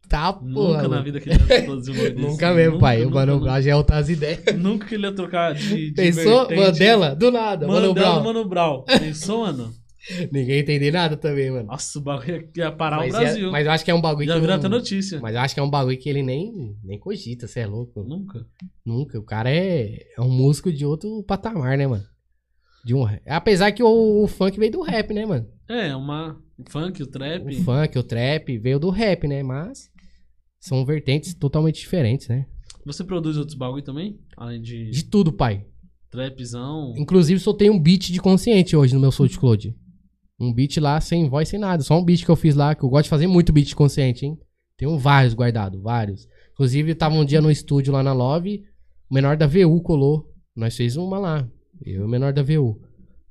B: Tá, porra.
A: Nunca na
B: mano.
A: vida que ele ia produzir um bagulho desse.
B: Nunca mesmo, pai. O
A: nunca,
B: Mano
A: nunca.
B: Brown já é outras ideias.
A: Nunca que ele ia trocar de. de [laughs]
B: Pensou?
A: vertente.
B: Mandela? Do nada. Mano
A: Mandela
B: Brown.
A: do Mano Brown. Pensou, mano? [laughs]
B: Ninguém entender nada também, mano.
A: Nossa, o bagulho ia- parar
B: mas,
A: o
B: é-
A: Brasil.
B: mas eu acho que é um bagulho
A: Já
B: que.
A: virou
B: eu-
A: até notícia.
B: Mas eu acho que é um bagulho que ele nem, nem cogita, você é louco.
A: Nunca.
B: Nunca. O cara é, é um músico de outro patamar, né, mano? De um, apesar que o, o funk veio do rap, né, mano?
A: É, uma. O funk, o trap.
B: O funk, o trap veio do rap, né? Mas são vertentes totalmente diferentes, né?
A: Você produz outros bagulho também? Além de
B: De tudo, pai.
A: trapzão.
B: Inclusive, soltei um beat de consciente hoje no meu SoundCloud. Um beat lá sem voz, sem nada. Só um beat que eu fiz lá, que eu gosto de fazer muito beat de consciente, hein? Tenho vários guardados, vários. Inclusive, eu tava um dia no estúdio lá na Love, o menor da VU colou. Nós fez uma lá. Eu e o menor da VU.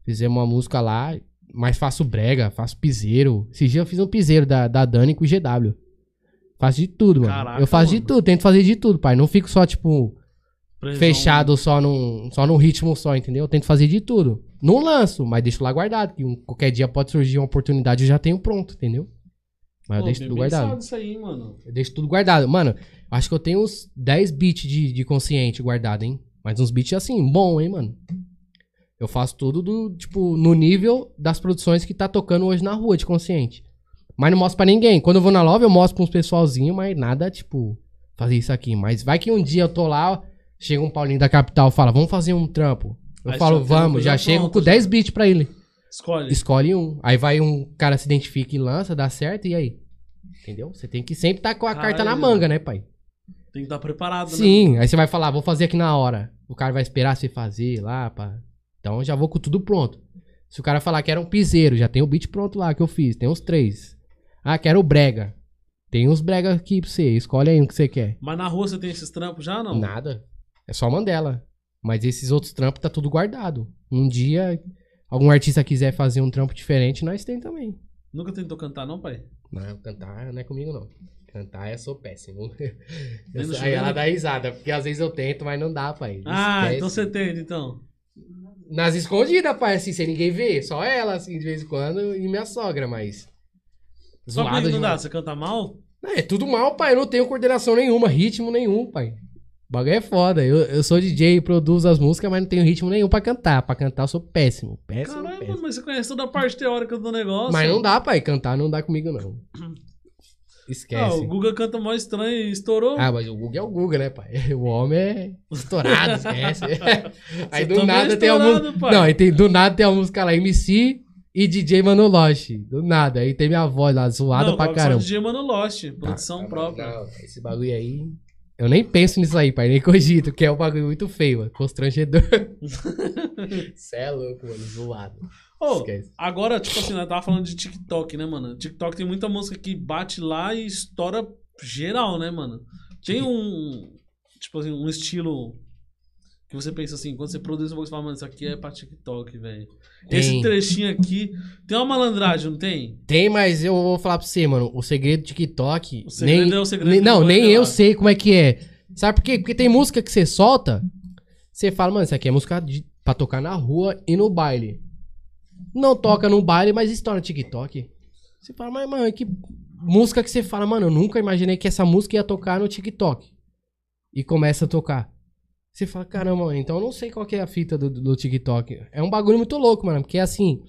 B: Fizemos uma música lá, mas faço brega, faço piseiro. Esse dia eu fiz um piseiro da, da Dani com o GW. Faço de tudo, mano.
A: Caraca,
B: eu faço de
A: mano.
B: tudo, tento fazer de tudo, pai. Não fico só, tipo,
A: Presão.
B: fechado só num, só num ritmo só, entendeu? Eu tento fazer de tudo. Não lanço, mas deixo lá guardado, que um- qualquer dia pode surgir uma oportunidade, eu já tenho pronto, entendeu? Mas eu
A: Pô,
B: deixo
A: bem
B: tudo guardado.
A: isso aí, mano.
B: Eu deixo tudo guardado. Mano, acho que eu tenho uns 10 beats de, de consciente guardado, hein? Mas uns beats assim, bom, hein, mano? Eu faço tudo do, tipo, no nível das produções que tá tocando hoje na rua de consciente. Mas não mostro pra ninguém. Quando eu vou na Love, eu mostro pra uns pessoalzinho, mas nada, tipo, fazer isso aqui. Mas vai que um dia eu tô lá, chega um Paulinho da capital e fala, vamos fazer um trampo. Eu
A: Aí
B: falo, vamos, já chego com
A: já.
B: 10 beats pra ele.
A: Escolhe.
B: Escolhe um. Aí vai um cara se identifica e lança, dá certo, e aí? Entendeu? Você tem que sempre estar com a carta na
A: Caralho.
B: manga, né, pai?
A: Tem que estar preparado, né?
B: Sim, aí você vai falar, vou fazer aqui na hora. O cara vai esperar você fazer lá, pá. Então eu já vou com tudo pronto. Se o cara falar que era um piseiro, já tem o beat pronto lá que eu fiz, tem uns três. Ah, quero o brega. Tem uns brega aqui pra você, escolhe aí um que você quer.
A: Mas na rua você tem esses trampos já, não?
B: Nada. É só Mandela. Mas esses outros trampos tá tudo guardado. Um dia, algum artista quiser fazer um trampo diferente, nós tem também.
A: Nunca tentou cantar, não, pai?
B: Não, cantar não é comigo, não. Cantar eu sou péssimo. [laughs] Eu sou- aí ela dá risada, porque às vezes eu tento, mas não dá, pai.
A: Ah,
B: Esquece.
A: então você tenta, então.
B: Nas escondidas, pai, assim, sem ninguém ver. Só ela, assim, de vez em quando, e minha sogra, mas.
A: Só
B: Zoado
A: que não dá, você canta mal?
B: É tudo mal, pai. Eu não tenho coordenação nenhuma, ritmo nenhum, pai. O bagulho é foda. Eu, eu sou DJ, produzo as músicas, mas não tenho ritmo nenhum pra cantar. Pra cantar eu sou péssimo. Péssimo,
A: Caralho,
B: péssimo.
A: mas você conhece toda a parte teórica do negócio.
B: Mas não dá, pai. Cantar não dá comigo, não. [clears throat]
A: Ah,
B: Esquece.
A: o Guga canta mó estranho e estourou.
B: Ah, mas o Google é o Google, né, pai? [laughs] O homem é estourado, esquece. [laughs] Aí
A: Você
B: do
A: também
B: nada
A: é
B: tem a música. Não, aí tem, do nada tem a música lá, MC e DJ Manoloche. Do nada. Aí tem minha voz lá, zoada
A: não,
B: pra caramba.
A: DJ Mano Lost, produção
B: Tá, tá,
A: própria.
B: Não, esse bagulho aí. Eu nem penso nisso aí, pai. Nem cogito, porque é um bagulho muito feio, mano. Constrangedor. [laughs] Cê é louco, mano. Zoado. Esquece.
A: agora, tipo assim, nós tava falando de TikTok, né, mano? TikTok tem muita música que bate lá e estoura geral, né, mano? Tem um, tipo assim, um estilo que você pensa assim, quando você produz uma coisa, você fala, mano, isso aqui é pra TikTok, velho. Esse trechinho aqui tem uma malandragem, não tem?
B: Tem, mas eu vou falar pra você, mano. O segredo do TikTok.
A: O segredo
B: nem,
A: é o segredo
B: nem- Não, nem eu sei como é que é. Sabe por quê? Porque tem música que você solta, você fala, mano, isso aqui é música de, pra tocar na rua e no baile. Não toca no baile, mas estoura TikTok. Você fala, mas, mano, que música que você fala, mano, eu nunca imaginei que essa música ia tocar no TikTok. E começa a tocar. Você fala, caramba, mano, então eu não sei qual que é a fita do, do TikTok. É um bagulho muito louco, mano, porque assim,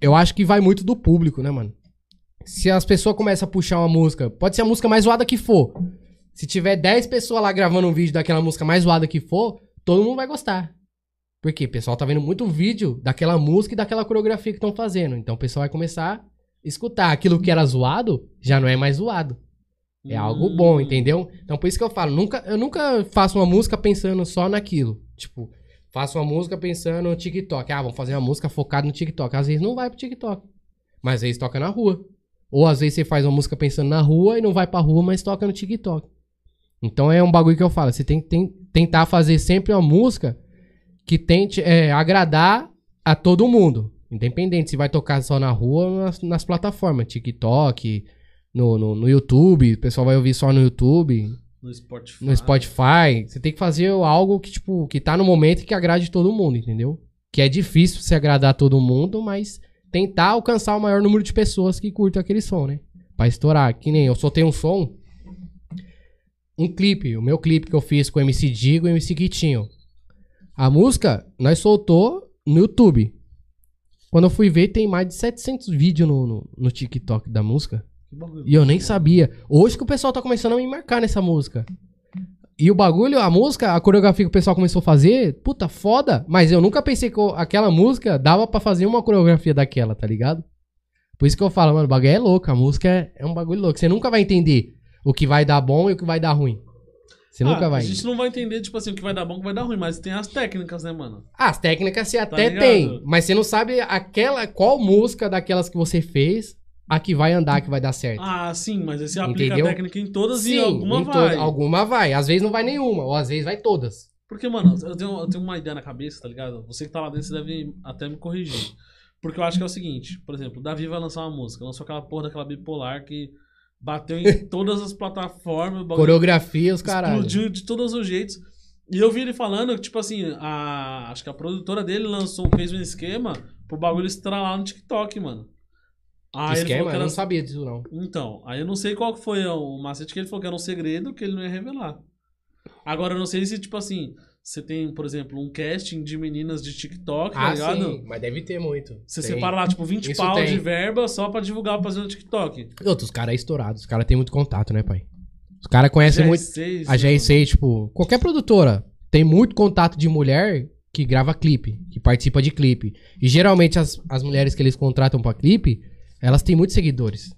B: eu acho que vai muito do público, né, mano? Se as pessoas começam a puxar uma música, pode ser a música mais zoada que for. Se tiver 10 pessoas lá gravando um vídeo daquela música mais zoada que for, todo mundo vai gostar. Por quê? O pessoal tá vendo muito vídeo daquela música e daquela coreografia que estão fazendo. Então o pessoal vai começar a escutar. Aquilo que era zoado, já não é mais zoado. É algo bom, entendeu? Então por isso que eu falo, nunca, eu nunca faço uma música pensando só naquilo. Tipo, faço uma música pensando no TikTok. Ah, vamos fazer uma música focada no TikTok. Às vezes não vai pro TikTok. Mas às vezes toca na rua. Ou às vezes você faz uma música pensando na rua e não vai pra rua, mas toca no TikTok. Então é um bagulho que eu falo. Você tem que tentar fazer sempre uma música que tente é, agradar a todo mundo. Independente se vai tocar só na rua ou nas, nas plataformas. TikTok, no, no, no YouTube, o pessoal vai ouvir só no YouTube,
A: No Spotify.
B: no Spotify. Você tem que fazer algo que, tipo, que tá no momento e que agrade todo mundo, entendeu? Que é difícil se agradar todo mundo, mas tentar alcançar o maior número de pessoas que curtem aquele som, né? Pra estourar. Que nem eu soltei um som. Um clipe, o meu clipe que eu fiz com o MC Digo e o MC Quitinho. A música, nós soltou no YouTube. Quando eu fui ver, tem mais de 700 vídeos no, no, no TikTok da música.
A: Que bagulho.
B: E eu nem sabia. Hoje que o pessoal tá começando a me marcar nessa música. E o bagulho, a música, a coreografia que o pessoal começou a fazer, puta, foda. Mas eu nunca pensei que eu- aquela música dava pra fazer uma coreografia daquela, tá ligado? Por isso que eu falo, mano, o bagulho é louco. A música é, é um bagulho louco. Você nunca vai entender o que vai dar bom e o que vai dar ruim. Você nunca
A: Ah,
B: vai.
A: A gente não vai entender, tipo assim, o que vai dar bom e o que vai dar ruim, mas tem as técnicas, né, mano?
B: Ah, as técnicas você até
A: ligado?
B: tem, mas você não sabe aquela qual música daquelas que você fez a que vai andar, que vai dar certo.
A: Ah, sim, mas você aplica
B: Entendeu?
A: a técnica em todas e
B: Sim,
A: alguma
B: em to-
A: vai.
B: alguma vai. Às vezes não vai nenhuma, ou às vezes vai todas.
A: Porque, mano, eu tenho, eu tenho uma ideia na cabeça, tá ligado? Você que tá lá dentro, você deve até me corrigir. Porque eu acho que é o seguinte, por exemplo, o Davi vai lançar uma música, lançou aquela porra daquela bipolar que bateu em [laughs] todas as plataformas, o bagulho
B: Coreografia, os caras.
A: explodiu de todos os jeitos. E eu vi ele falando que, tipo assim, a, acho que a produtora dele lançou, fez um esquema pro bagulho estralar no TikTok, mano. Ele
B: Esquema,
A: falou que
B: eu
A: era
B: não sabia disso, não.
A: então, aí eu não sei qual foi o macete que ele falou que era um segredo que ele não ia revelar. Agora, eu não sei se, tipo assim, você tem, por exemplo, um casting de meninas de TikTok, tá
B: Ah,
A: ligado?
B: sim, mas deve ter muito.
A: Você
B: Tem.
A: separa lá, tipo, 20
B: Isso
A: pau
B: tem.
A: de verba só pra divulgar pra fazer no TikTok.
B: Outros caras é estourado, os caras têm muito contato, né, pai? Os caras conhecem muito.
A: GR6,
B: A GR6, tipo, qualquer produtora tem muito contato de mulher que grava clipe, que participa de clipe. E geralmente as, as mulheres que eles contratam pra clipe, elas têm muitos seguidores.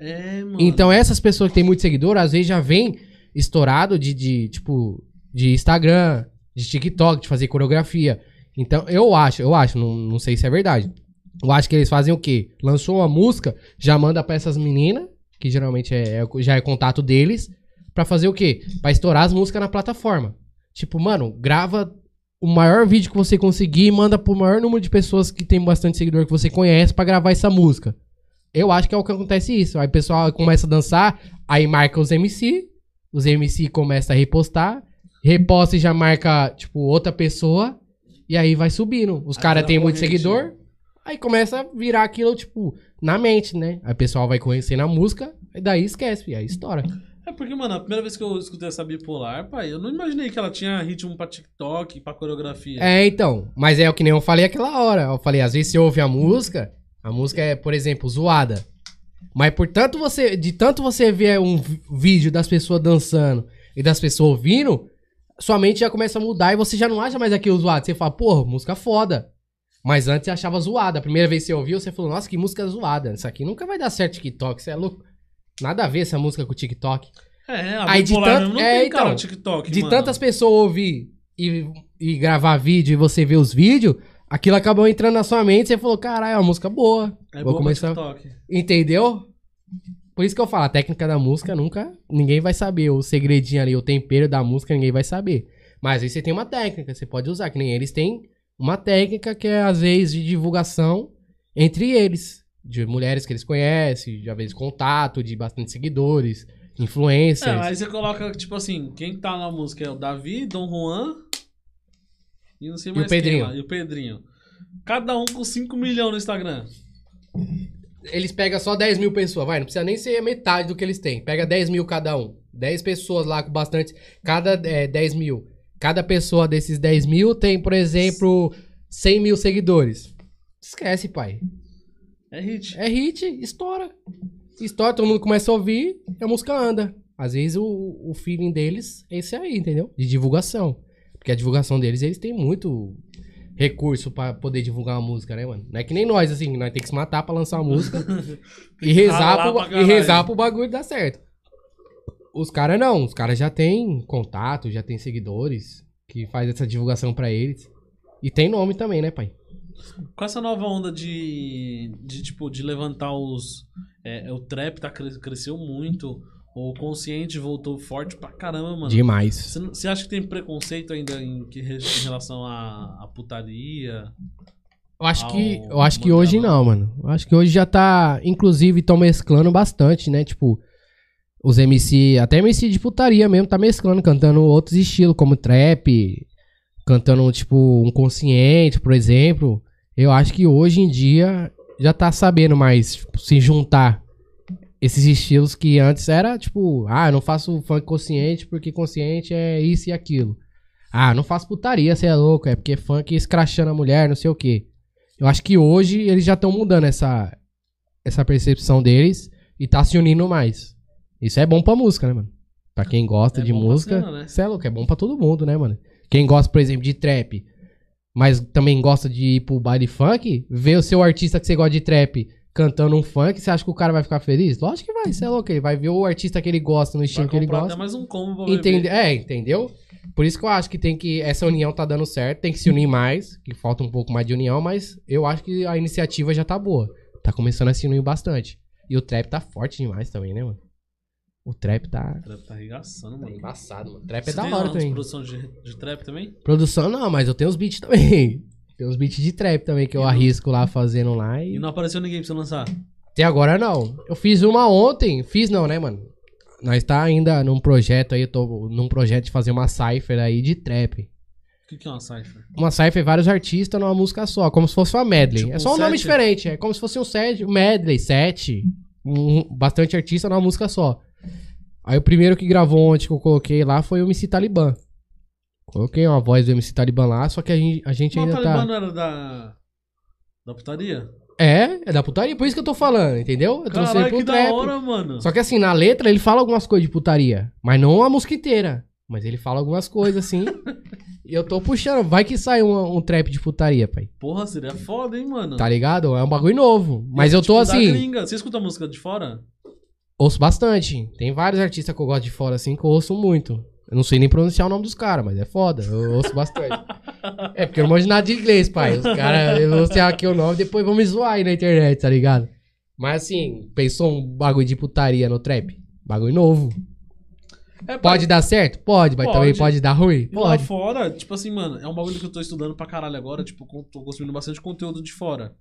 A: É, mano.
B: Então essas pessoas que têm muito seguidor, às vezes já vem estourado de, de, tipo, de Instagram, de TikTok, de fazer coreografia. Então eu acho, eu acho, não, não sei se é verdade. Eu acho que eles fazem o quê? Lançou uma música, já manda pra essas meninas, que geralmente é, é- já é contato deles, pra fazer o quê? Pra estourar as músicas na plataforma. Tipo, mano, grava o maior vídeo que você conseguir e manda pro maior número de pessoas que tem bastante seguidor que você conhece pra gravar essa música. Eu acho que é o que acontece isso. Aí o pessoal começa a dançar, aí marca os MC, os MC começam a repostar, reposta e já marca, tipo, outra pessoa, e aí vai subindo. Os caras têm muito seguidor, aí começa a virar aquilo, tipo, na mente, né? Aí o pessoal vai conhecendo a música, e daí esquece, e aí estoura.
A: É porque, mano, a primeira vez que eu escutei essa bipolar, pai, eu não imaginei que ela tinha ritmo pra TikTok, pra coreografia.
B: É, então. Mas é o que nem eu falei aquela hora. Eu falei, às vezes você ouve a música, a música é, por exemplo, zoada. Mas por tanto você, de tanto você ver um vídeo das pessoas dançando e das pessoas ouvindo, sua mente já começa a mudar e você já não acha mais aquilo zoado. Você fala, porra, música foda. Mas antes você achava zoada. A primeira vez que você ouviu, você falou, nossa, que música zoada. Isso aqui nunca vai dar certo TikTok, você é louco. Nada a ver essa música com o TikTok.
A: É, a
B: Aí de tanto-
A: não
B: é,
A: tem cara
B: então,
A: no TikTok,
B: De
A: mano.
B: tantas pessoas ouvir e, e gravar vídeo e você ver os vídeos, aquilo acabou entrando na sua mente e você falou, caralho, é uma música boa.
A: É
B: Vou
A: boa
B: começar.
A: TikTok.
B: Entendeu? Por isso que eu falo, a técnica da música nunca. Ninguém vai saber. O segredinho ali, o tempero da música, ninguém vai saber. Mas aí você tem uma técnica, você pode usar, que nem eles têm uma técnica que é, às vezes, de divulgação entre eles. De mulheres que eles conhecem, de às vezes contato, de bastante seguidores, influencers.
A: É, aí você coloca, tipo assim, quem tá na música é o Davi, Dom Juan e não sei
B: o
A: mais quem
B: Pedrinho.
A: lá, e o Pedrinho. Cada um com 5 milhões no Instagram.
B: Eles pegam só 10 mil pessoas, vai, não precisa nem ser metade do que eles têm. Pega 10 mil cada um. 10 pessoas lá com bastante. Cada é, 10 mil. Cada pessoa desses 10 mil tem, por exemplo, 100 mil seguidores. Esquece, pai.
A: É hit.
B: É hit, estoura. Estoura, todo mundo começa a ouvir e a música anda. Às vezes o, o feeling deles é esse aí, entendeu? De divulgação. Porque a divulgação deles, eles têm muito recurso pra poder divulgar uma música, né, mano? Não é que nem nós, assim, nós tem que se matar pra lançar uma música [laughs] e, rezar pro, e
A: caralho.
B: rezar pro bagulho dar certo. Os caras não, os caras já têm contato, já têm seguidores que faz essa divulgação pra eles. E tem nome também, né, pai?
A: Com essa nova onda de, de tipo, de levantar os... É, o trap tá, cre- cresceu muito. O consciente voltou forte pra caramba, mano.
B: Demais.
A: Você, acha que tem preconceito ainda em, que, em relação à, à putaria?
B: Eu acho que, eu acho que hoje não, mano. Eu acho que hoje já tá, inclusive, estão mesclando bastante, né? Tipo, os MC, até MC de putaria mesmo, tá mesclando, cantando outros estilos, como trap, cantando, tipo, um consciente, por exemplo. Eu acho que hoje em dia já tá sabendo mais tipo, se juntar esses estilos que antes era, tipo, ah, eu não faço funk consciente porque consciente é isso e aquilo. Ah, não faço putaria, você é louco, é porque funk escrachando a mulher, não sei o quê. Eu acho que hoje eles já estão mudando essa, essa percepção deles e tá se unindo mais. Isso é bom pra música, né, mano? Pra quem gosta
A: É
B: de música,
A: cena, né?
B: é louco, é bom pra todo mundo, né, mano? Quem gosta, por exemplo, de trap, mas também gosta de ir pro baile funk, vê o seu artista que você gosta de trap cantando um funk, você acha que o cara vai ficar feliz? Lógico que vai, você é louco, ele vai ver o artista que ele gosta, no estilo que ele gosta.
A: até mais um combo
B: Entende? É, entendeu? Por isso que eu acho que tem que. Essa união tá dando certo, tem que se unir mais, que falta um pouco mais de união, mas eu acho que a iniciativa já tá boa. Tá começando a se unir bastante. E o trap tá forte demais também, né, mano? O trap tá.
A: Trap tá arregaçando,
B: Tá
A: mano.
B: embaçado, mano. Trap é
A: Você
B: da
A: tem
B: hora também.
A: produção de, de trap também?
B: Produção não, mas eu tenho os beats também. Tem uns beats de trap também que eu
A: E não-
B: arrisco lá fazendo lá
A: E
B: e.
A: não apareceu ninguém pra você lançar?
B: Até agora não. Eu fiz uma ontem. Fiz não, né, mano? Nós tá ainda num projeto aí, eu tô num projeto de fazer uma cipher aí de trap.
A: O que, que é uma cipher?
B: Uma cipher, vários artistas numa música só, como se fosse uma medley.
A: Tipo
B: é só um
A: um
B: nome diferente, é como se fosse um set, um medley, set. Um, bastante artista numa música só. Aí o primeiro que gravou ontem que eu coloquei lá foi o MC Talibã. Coloquei uma voz do MC Talibã lá, só que a gente, a gente
A: Mas o
B: ainda
A: Talibã
B: tá.
A: não era da. Da putaria?
B: É, é da putaria, por isso que eu tô falando, entendeu? Eu trouxe
A: Caralho,
B: pro
A: que
B: trap.
A: da hora, mano.
B: Só que assim, na letra ele fala algumas coisas de putaria, mas não a música inteira. Mas ele fala algumas coisas assim. [laughs] e eu tô puxando, vai que sai um, um trap de putaria, pai.
A: Porra, seria foda, hein, mano.
B: Tá ligado? É um bagulho novo. Mas eu tô
A: Tipo, da
B: assim,
A: gringa. Você escuta música de fora?
B: ouço bastante. Tem vários artistas que eu gosto de fora assim que eu ouço muito. Eu não sei nem pronunciar o nome dos caras, mas é foda. Eu ouço bastante. é porque eu não manjo nada de inglês, pai. Os caras enunciar aqui o nome, depois vão me zoar aí na internet, tá ligado? Mas assim, pensou um bagulho de putaria no trap? Bagulho novo.
A: É,
B: Pode dar certo? Pode, mas
A: Pode.
B: também pode dar ruim?
A: E lá
B: Pode.
A: fora, tipo assim, mano, é um bagulho que eu tô estudando pra caralho agora, tipo, tô consumindo bastante conteúdo de fora.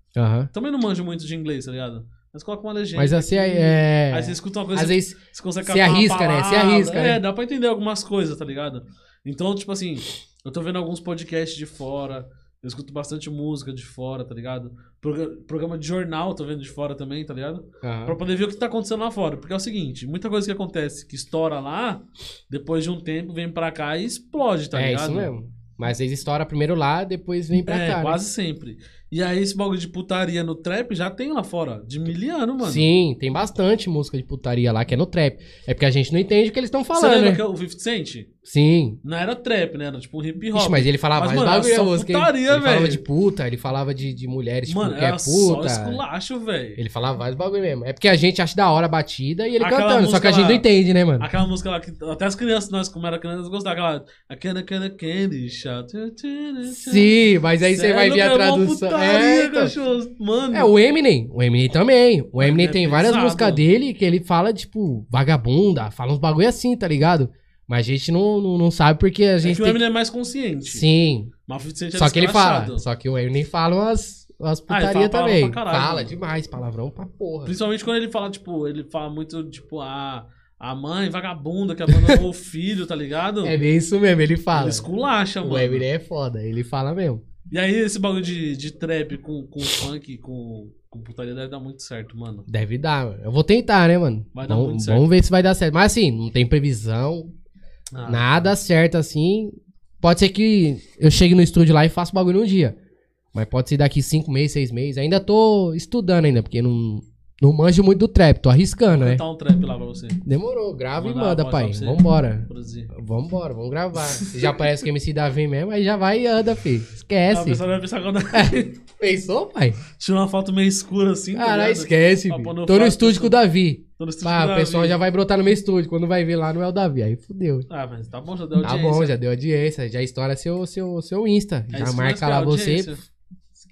A: Também não manjo muito de inglês, tá ligado? Mas coloca uma legenda.
B: Mas assim, é...
A: Aí você escuta uma coisa,
B: Às vezes,
A: você consegue uma
B: arrisca, né?
A: Palavra.
B: arrisca,
A: É,
B: né?
A: dá pra entender algumas coisas, tá ligado? Então, tipo assim, eu tô vendo alguns podcasts de fora, eu escuto bastante música de fora, tá ligado? Progra- programa de jornal tô vendo de fora também, tá ligado?
B: Aham.
A: Pra poder ver o que tá acontecendo lá fora. Porque é o seguinte, muita coisa que acontece que estoura lá, depois de um tempo vem pra cá e explode, tá
B: é
A: ligado?
B: isso mesmo. Mas eles estouram primeiro lá, depois vem pra
A: é,
B: cá. né?
A: quase sempre. E aí esse bagulho de putaria no trap já tem lá fora, de miliano, mano.
B: Sim, tem bastante música de putaria lá que é no trap. É porque a gente não entende o que eles estão
A: Você
B: falando,
A: lembra
B: né?
A: que o 50 Cent?
B: Sim.
A: Não era trap, né? Era tipo um hip hop.
B: Ixi, mas ele falava
A: Mas,
B: mais bagulho
A: só
B: música.
A: putaria,
B: ele falava
A: velho.
B: de puta, ele falava de, de mulheres, tipo,
A: Mano,
B: que é
A: era só
B: puta.
A: esculacho, velho.
B: Ele falava vários bagulho mesmo. É porque a gente acha da hora a batida e ele
A: Aquela
B: cantando, só que a gente
A: lá-
B: não entende, né, mano?
A: Aquela música lá que até as crianças, nós como era crianças, gostavam. Aquela.
B: Sim, mas aí você vai ver a tradução. É,
A: É,
B: então.
A: cachorro. Mano.
B: É, o Eminem. O Eminem também. O Eminem
A: é
B: tem várias
A: pesado.
B: músicas dele que ele fala, tipo, vagabunda, fala uns bagulho assim, tá ligado? Mas a gente não, não, não sabe porque a
A: É
B: gente
A: que o
B: tem
A: Eminem é mais consciente.
B: Sim.
A: Mas o 50 Cent era
B: Só que ele fala. Só que o Eminem fala umas, umas
A: Ah,
B: putaria
A: fala palavrão
B: também.
A: caralho,
B: fala
A: mano.
B: demais, palavrão pra porra.
A: Principalmente quando ele fala, tipo, ele fala muito, tipo, a, a mãe vagabunda que abandonou o [laughs] filho, tá ligado?
B: É bem isso mesmo, ele fala.
A: Ele esculacha,
B: O
A: mano.
B: Eminem é foda, ele fala mesmo.
A: E aí, esse bagulho de, de trap com, com funk, com, com putaria deve dar muito certo, mano.
B: Deve dar, mano. Eu vou tentar, né, mano?
A: Vai dar
B: vamos,
A: muito certo.
B: vamos ver se vai dar certo. Mas assim, não tem previsão,
A: Ah,
B: nada certo assim. Pode ser que eu chegue no estúdio lá e faça o bagulho num dia. Mas pode ser daqui cinco meses, seis meses. Ainda tô estudando ainda, porque não, não manjo muito do trap, tô arriscando,
A: Vou
B: né?
A: cantar um trap lá pra você.
B: Demorou, grava e manda, pai. Vambora.
A: Produzir.
B: Vambora, vamos gravar. Já parece que MC Davi mesmo, aí já vai e anda, filho. Esquece.
A: pessoal vai pensar quando. [laughs]
B: Pensou, pai?
A: Tira uma foto meio escura assim. tá
B: Caralho,
A: ligado?
B: esquece, filho. Tô no estúdio com o Davi.
A: Tô no estúdio
B: Ah,
A: do
B: o pessoal
A: Davi.
B: já vai brotar no meu estúdio. Quando vai ver lá, não é o Davi. Aí fudeu.
A: Ah, mas tá bom, já deu
B: Tá
A: audiência.
B: bom, já deu audiência. Já estoura seu, seu, seu Insta.
A: É
B: já marca lá você.
A: audiência.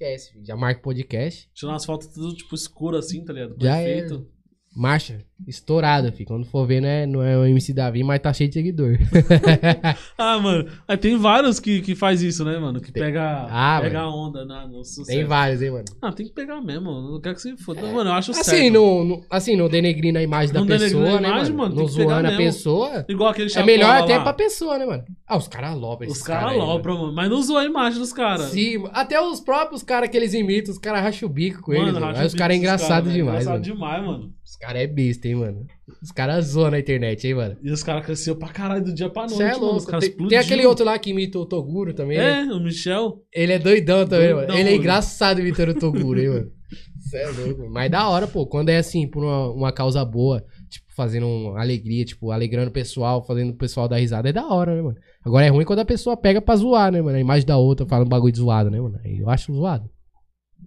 B: Esquece, filho. já marca o podcast.
A: Tirar umas fotos tudo, tipo, escuro assim, tá ligado?
B: Já é.
A: Perfeito.
B: Marcha. Estourado, fi. Quando for ver, não é, não é o MC Davi, mas tá cheio de seguidor. [laughs]
A: Ah, mano. Aí tem vários que, que faz isso, né, mano? Que pega,
B: Ah,
A: pega
B: mano.
A: onda na, no sucesso.
B: Tem vários, hein, mano.
A: Ah, tem que pegar mesmo. Não quero que se foda. Mano, eu acho
B: Assim,
A: certo.
B: no, no- assim, não denegrindo a imagem da
A: Não denegrindo
B: pessoa,
A: a
B: né,
A: imagem,
B: mano?
A: mano,
B: Não
A: tem
B: zoando a pessoa.
A: Igual aquele
B: É melhor até
A: lá.
B: pra pessoa, né, mano? Ah, os caras alopram
A: Os
B: esses
A: caras
B: mano.
A: alopram, mano. Mas não zoa a imagem dos caras.
B: Sim, até os próprios caras que eles imitam, os caras racham o bico com eles. Mano,
A: racha
B: Aí
A: o
B: os caras é engraçado
A: né?
B: demais,
A: Engraçado
B: mano.
A: demais, mano.
B: Os caras é besta, hein, mano. Os caras zoam na internet, hein, mano.
A: E os caras cresceram pra caralho do dia pra noite,
B: Você é
A: mano. Os
B: louco.
A: caras
B: Tem, tem aquele outro lá que imita o Toguro também. né?
A: É, o Michel.
B: Ele é doidão também,
A: Doidão,
B: mano. Ele é
A: mano.
B: engraçado imitando o Toguro, hein, mano. [laughs] Cê é louco. Mas da hora, pô. Quando é assim, por uma, uma causa boa, tipo, fazendo uma alegria, tipo, alegrando o pessoal, fazendo o pessoal dar risada, é da hora, né, mano? Agora é ruim quando a pessoa pega pra zoar, né, mano? A imagem da outra fala um bagulho de zoado, né, mano? Eu acho zoado.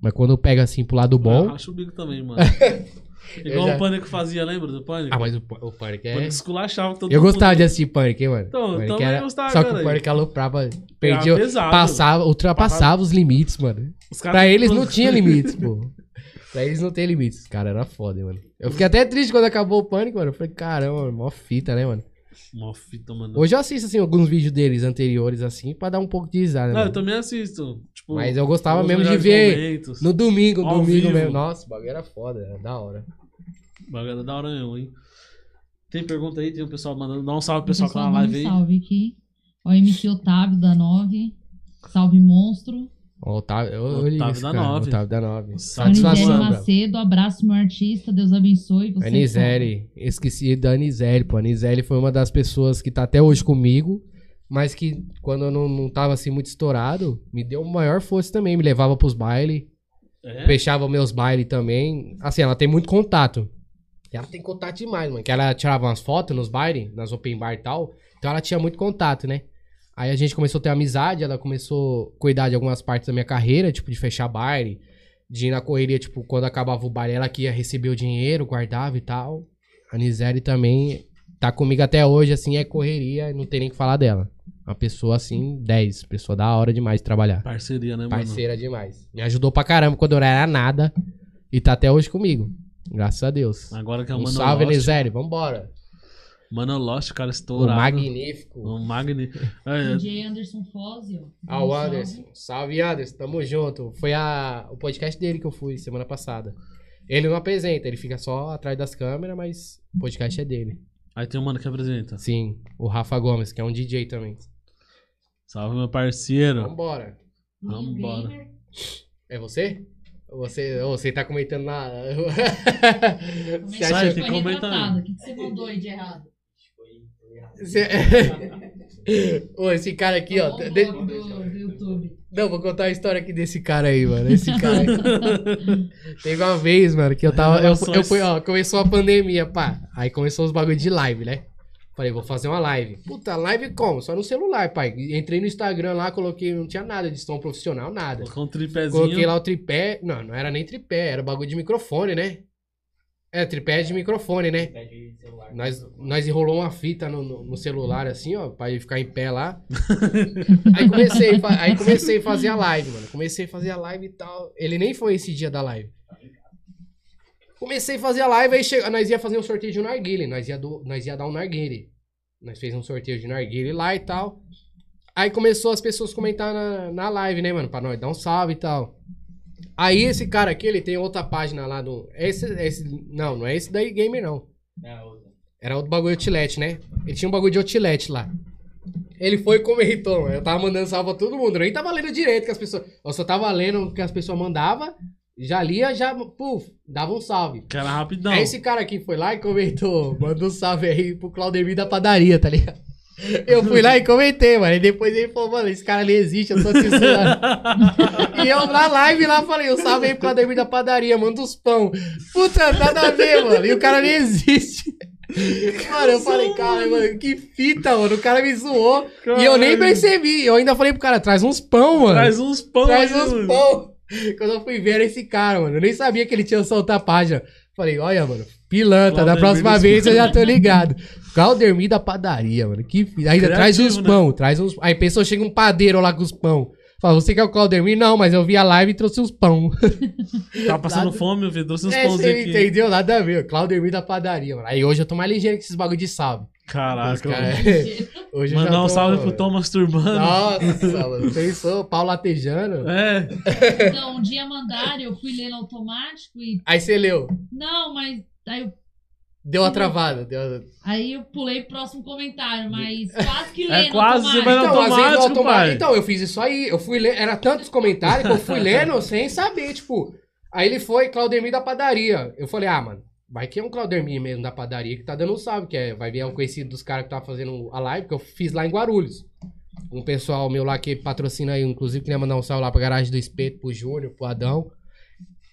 B: Mas quando pega assim pro lado bom.
A: Ah, acho o bico também, mano. [laughs] Igual
B: já-
A: o Pânico fazia, lembra do Pânico?
B: Ah, mas o, o Pânico
A: O
B: é.
A: Pânico esculachava todo
B: Eu
A: mundo.
B: gostava de assistir Pânico, hein, mano?
A: Então, eu
B: Pânico
A: também
B: era-
A: gostava,
B: Só que
A: cara.
B: o Pânico aloprava, perdia,
A: pesado.
B: passava, ultrapassava os limites, mano.
A: Os
B: Pra eles não tinha limites, [laughs] pô. Pra eles não tem limites. Os caras eram foda, hein, mano. Eu fiquei até triste quando acabou o pânico, mano. Eu falei, caramba, mano, mó fita, né, mano?
A: Mano.
B: Hoje eu assisto, assim, alguns vídeos deles anteriores, assim, pra dar um pouco de risada,
A: Não,
B: mano.
A: eu também assisto. Tipo,
B: Mas eu gostava
A: os
B: mesmo de ver
A: momentos.
B: no domingo,
A: Ao
B: domingo
A: vivo.
B: mesmo. Nossa, o bagulho era foda, era da hora.
A: Bagulho da hora mesmo, hein? Tem pergunta aí? Tem um pessoal mandando. Dá um salve
C: O
A: pro pessoal que tá na live aí.
C: salve aqui. Ó, MC Otávio da 9. Salve monstro.
B: Ó, Otávio,
A: Otávio
B: isso,
A: da
B: cara.
A: nove.
B: Otávio da 9.
A: Salve,
C: Anisele
B: Satisfação.
C: Macedo, abraço meu artista, Deus abençoe. Você
B: Anisele, esqueci da Anisele, pô. A Anisele foi uma das pessoas que tá até hoje comigo, mas que quando eu não, não tava assim muito estourado, me deu maior força também. Me levava pros bailes,
A: É?
B: fechava meus bailes também. Assim, ela tem muito contato. Ela tem contato demais, mano. Que ela tirava umas fotos nos bailes, nas open bar e tal. Então ela tinha muito contato, né? Aí a gente começou a ter amizade, ela começou a cuidar de algumas partes da minha carreira, tipo, de fechar baile, de ir na correria, tipo, quando acabava o baile, ela que ia receber o dinheiro, guardava e tal. A Nizeli também tá comigo até hoje, assim, é correria, não tem nem o que falar dela. Uma pessoa, assim, 10, pessoa da hora demais de trabalhar.
A: Parceria, né, mano?
B: Parceira demais. Me ajudou pra caramba quando eu era nada. E tá até hoje comigo. Graças a Deus.
A: Agora que é o
B: Um
A: Mano
B: salve. Elisele. Vambora.
A: Mano Lost, cara
B: O
A: estourado.
B: magnífico.
A: O Magni.
C: foda. [laughs]
A: É,
C: DJ Anderson Fozio.
B: Ah, o. Anderson. Salve, Anderson. Tamo junto. Foi a, o podcast dele que eu fui semana passada. Ele não apresenta, ele fica só atrás das câmeras, mas o podcast é dele.
A: Aí tem um mano que apresenta.
B: Sim, o Rafa Gomes, que é um DJ também.
A: Salve, meu parceiro.
B: Vambora.
A: Embora.
C: Gamer.
B: É você? Você, você tá comentando na. você [laughs]
C: Começou
A: Sai,
B: acha
A: tem
C: foi
A: que comentar.
C: O que, que você mandou aí de errado? [laughs]
B: Ô, esse cara aqui, ó. De-
C: do, do YouTube.
B: Não, vou contar a história aqui desse cara aí, mano. Esse cara aí. Teve uma vez, mano, que eu tava. Eu, eu fui, ó, começou a pandemia, pá. Aí começou os bagulho de live, né? Falei, vou fazer uma live. Puta, live como? Só no celular, pai. Entrei no Instagram lá, coloquei, não tinha nada de som profissional, nada.
A: Colocou um tripézinho.
B: Coloquei lá o tripé. Não, não era nem tripé, era bagulho de microfone, né? É, tripé de microfone, né? Nós, nós enrolou uma fita no, no- no celular, assim, ó, pra ele ficar em pé lá. [laughs] aí, comecei, aí comecei a fazer a live, mano. Comecei a fazer a live e tal. Ele nem foi esse dia da live. Comecei a fazer a live, aí chega, nós ia fazer um sorteio de um narguile. Nós ia, do, nós ia dar um narguile. Nós fez um sorteio de narguile lá e tal. Aí começou as pessoas a comentar na, na live, né, mano? Pra nós dar um salve e tal. Aí esse cara aqui, ele tem outra página lá do. Esse, esse, não, não é esse daí gamer, não. Era outro bagulho de outlet, né? Ele tinha um bagulho de outlet lá. Ele foi e comentou. Eu tava mandando salve pra todo mundo. Eu nem tava lendo direito que as pessoas. Eu só tava lendo o que as pessoas mandavam. Já lia, já, puf, dava um salve.
A: Cara, rapidão.
B: Aí esse cara aqui foi lá e comentou, mandou um salve aí pro Claudemir da padaria, tá ligado? Eu fui lá e comentei, mano. E depois ele falou, mano, esse cara nem existe, eu tô te [laughs] e eu na live lá falei, um salve aí pro Claudemir da padaria, manda os pão. Puta, nada a ver, mano. E o cara nem existe. Mano, eu falei, cara, mano, que fita, mano. O cara me zoou. E eu nem
A: Caralho.
B: percebi. Eu ainda falei pro cara, traz uns pão, mano.
A: Traz uns pão
B: Traz
A: aí,
B: uns
A: mano.
B: pão. Quando eu fui ver esse cara, mano. Eu nem sabia que ele tinha soltado a página. Falei, olha, mano, pilantra. Da próxima vez eu já tô ligado. Claudemir da padaria, mano. Que fi- Ainda traz
A: Criativo,
B: uns
A: né?
B: pão, traz uns. Aí pensou, chega um padeiro lá com os pão. Fala, você quer o Claudemir? Não, mas eu vi a live e trouxe uns pão. [laughs]
A: Tava passando fome, meu filho. Trouxe uns
B: É,
A: pãozinhos aqui.
B: entendeu? Nada a ver. Claudemir da padaria, mano. Aí hoje eu tô mais ligeiro que esses bagulho de salve.
A: Caraca,
B: Cara,
A: mano. [laughs]
B: hoje eu já
A: Mandar um
B: tô-
A: salve pro Thomas Turbano.
B: Nossa, [laughs] mano. Pensou? Pau latejando.
A: É,
C: Então, um dia mandaram, eu fui ler no automático e.
B: Aí você leu.
C: Não, mas. Aí eu,
B: Deu uma travada. Deu uma...
C: aí eu pulei pro próximo comentário, mas quase que
A: É
C: no
A: quase, você
C: automático.
A: vai no
B: Então,
A: automático,
B: automático-
A: pai.
B: Então, eu fiz isso aí. Eu fui ler. Era tantos comentários que eu fui [laughs] lendo sem saber, tipo. Aí ele foi Claudemir da padaria. Eu falei, ah, mano, vai que é um Claudemir mesmo da padaria que tá dando um salve, que é, vai ver é um conhecido dos caras que tava fazendo a live, que eu fiz lá em Guarulhos. Um pessoal meu lá que patrocina aí, inclusive, queria mandar um salve lá pra garagem do espeto, pro Júnior, pro Adão.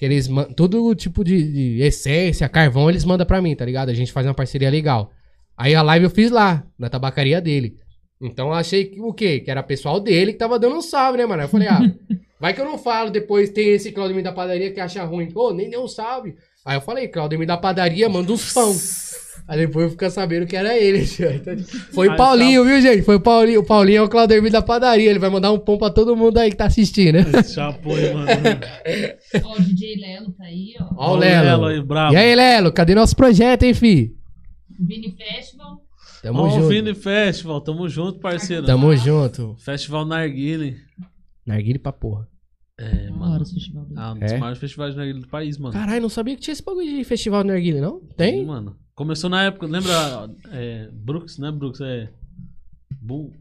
B: Que eles mandam. Todo tipo de, de essência, carvão, eles mandam pra mim, tá ligado? A gente faz uma parceria legal. Aí a live eu fiz lá, na tabacaria dele. Então eu achei que o quê? Que era pessoal dele que tava dando um salve, né, mano? Eu falei, ah, [laughs] vai que eu não falo, depois tem esse Claudemir da padaria que acha ruim. Pô, nem deu um salve. Aí eu falei, Claudemir da padaria, manda uns pão. Aí depois eu fiquei sabendo que era ele. [laughs] Então, Foi o Paulinho, viu, gente? Foi o Paulinho. O Paulinho é o Claudemir da padaria. Ele vai mandar um pão pra todo mundo aí que tá assistindo, né?
A: chapou, hein, mano. [laughs]
C: Ó, o DJ Lelo tá aí, ó.
B: Ó o Lelo.
A: aí, bravo.
B: E aí, Lelo, cadê nosso projeto, hein, fi?
C: Vini Festival.
B: Tamo
A: Ó, o
B: junto.
A: Vini Festival, tamo junto, parceiro.
B: Tamo junto.
A: Festival Narguile.
B: Narguile pra porra.
A: É,
C: Da
A: mano.
C: hora esse festival dele.
A: Ah, um dos
B: É?
A: maiores de Narguile do país, mano.
B: Caralho, não sabia que tinha esse bagulho de festival de Narguile, não?
A: Sim,
B: Tem?
A: mano. Começou na época, lembra? É, Brooks, né? Brooks é. Bull.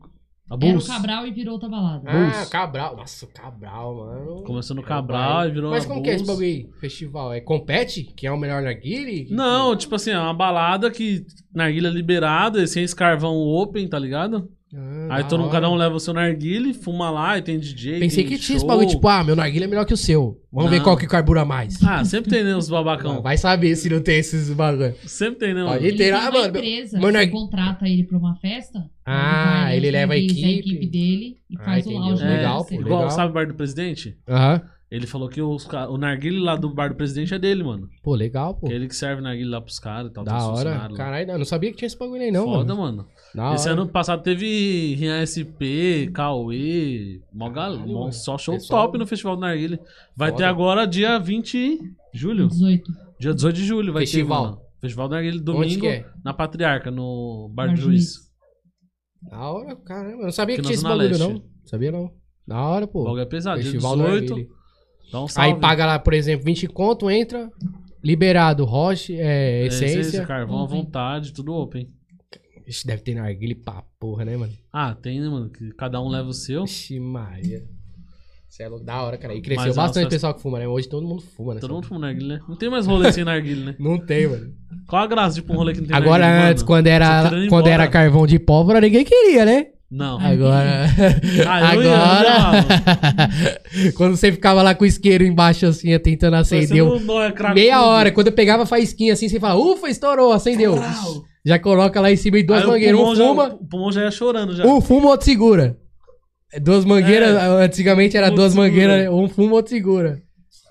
A: A
C: Era o
A: Bulls.
C: Cabral e virou outra balada.
B: Ah,
A: Bulls.
B: Cabral. Nossa, Cabral, mano.
A: Começou no Cabral e virou
B: Mas
A: a
B: como que é esse
A: Bulls.
B: bagulho aí? Festival? É compete? Quem é o melhor narguile?
A: Não, tipo assim, é uma balada que narguilha liberada, sem esse carvão open, tá ligado?
B: Ah,
A: Aí todo mundo, cada um leva o seu narguile, fuma lá e tem DJ.
B: Pensei
A: tem
B: que tinha esse bagulho, tipo, ah, meu narguile é melhor que o seu. Vamos ver
A: Não.
B: qual que carbura mais.
A: Ah, sempre tem, né, os [laughs] babacão.
B: Vai saber se não tem esses bagulho.
A: Sempre tem, né,
B: Pode
A: mano?
C: Ele
B: ter,
C: tem
B: ah,
C: uma
B: mano,
C: empresa,
B: mano,
C: você
B: é-
C: contrata ele pra uma festa.
B: Ah,
C: vai,
B: ele leva a
C: organiza
B: equipe.
C: dele e
B: Ah,
C: faz o
B: entendi.
C: lounge.
A: É,
B: Legal, pô,
A: igual,
B: legal.
A: sabe o bar do presidente?
B: Aham.
A: Ele falou que os, o narguile lá do bar do presidente é dele, mano.
B: Pô, legal, pô.
A: Que é ele que serve narguile lá pros caras e tal.
B: Da hora. Caralho, não sabia que tinha esse bagulho aí, não,
A: Foda,
B: mano.
A: mano.
B: Da
A: Esse
B: hora.
A: ano passado teve Rian SP, Cauê, mó gal...
B: Caralho,
A: mó-
B: mano.
A: só show
B: Pessoal-
A: top no Festival do Narguile. Vai
B: Foda.
A: ter agora dia 20 de julho.
C: 18.
A: Dia 18 de julho vai
B: Festival.
A: ter, mano. Festival do Narguile,
B: Onde
A: domingo,
B: que é?
A: na Patriarca, no Bar,
C: Bar
A: do
C: do
A: Juiz.
B: Da hora, caramba. Eu não sabia
A: Aqui
B: que
A: na
B: tinha esse
A: Zona
B: bagulho,
A: Leste.
B: não. Sabia não. Da hora,
A: O
B: pô.
A: bagulho é pesado,
B: Festival
A: dia
B: do
A: 18.
B: Narguile.
A: Dá um salve.
B: Aí paga lá, por exemplo, 20 conto, entra, liberado, roche, é,
A: É,
B: essência.
A: carvão à vontade, tudo open.
B: Ixi, deve ter narguile pra porra, né, mano?
A: Ah, tem, né, mano? Que cada um leva o seu.
B: Ixi, Maria. Isso é louco, da hora, cara. E cresceu
A: Mas é
B: bastante o
A: nossa-
B: pessoal que fuma, né? Hoje todo mundo fuma, né?
A: Todo mundo fuma narguile, né? Não tem mais rolê sem narguile, né? [laughs]
B: Não tem, mano.
A: Qual a graça de pôr um rolê que não tem
B: Agora,
A: narguile,
B: antes,
A: mano?
B: quando
A: Você
B: era, quando
A: embora.
B: era carvão de pólvora, ninguém queria, né?
A: Não.
B: Agora.
A: Ah,
B: agora.
A: ia, [laughs]
B: quando você ficava lá com o isqueiro embaixo, assim, tentando acender.
A: Cracudo.
B: Meia hora. Quando eu pegava a faísquinha assim, você fala, ufa, estourou, acendeu.
A: Brau.
B: Já coloca lá em cima e duas
A: Aí o
B: mangueiras. Um
A: pulmão já-
B: fuma,
A: O pulmão já ia chorando já.
B: um fuma, outro segura. É Duas mangueiras, antigamente era duas
A: segura.
B: mangueiras, um fuma, outro segura.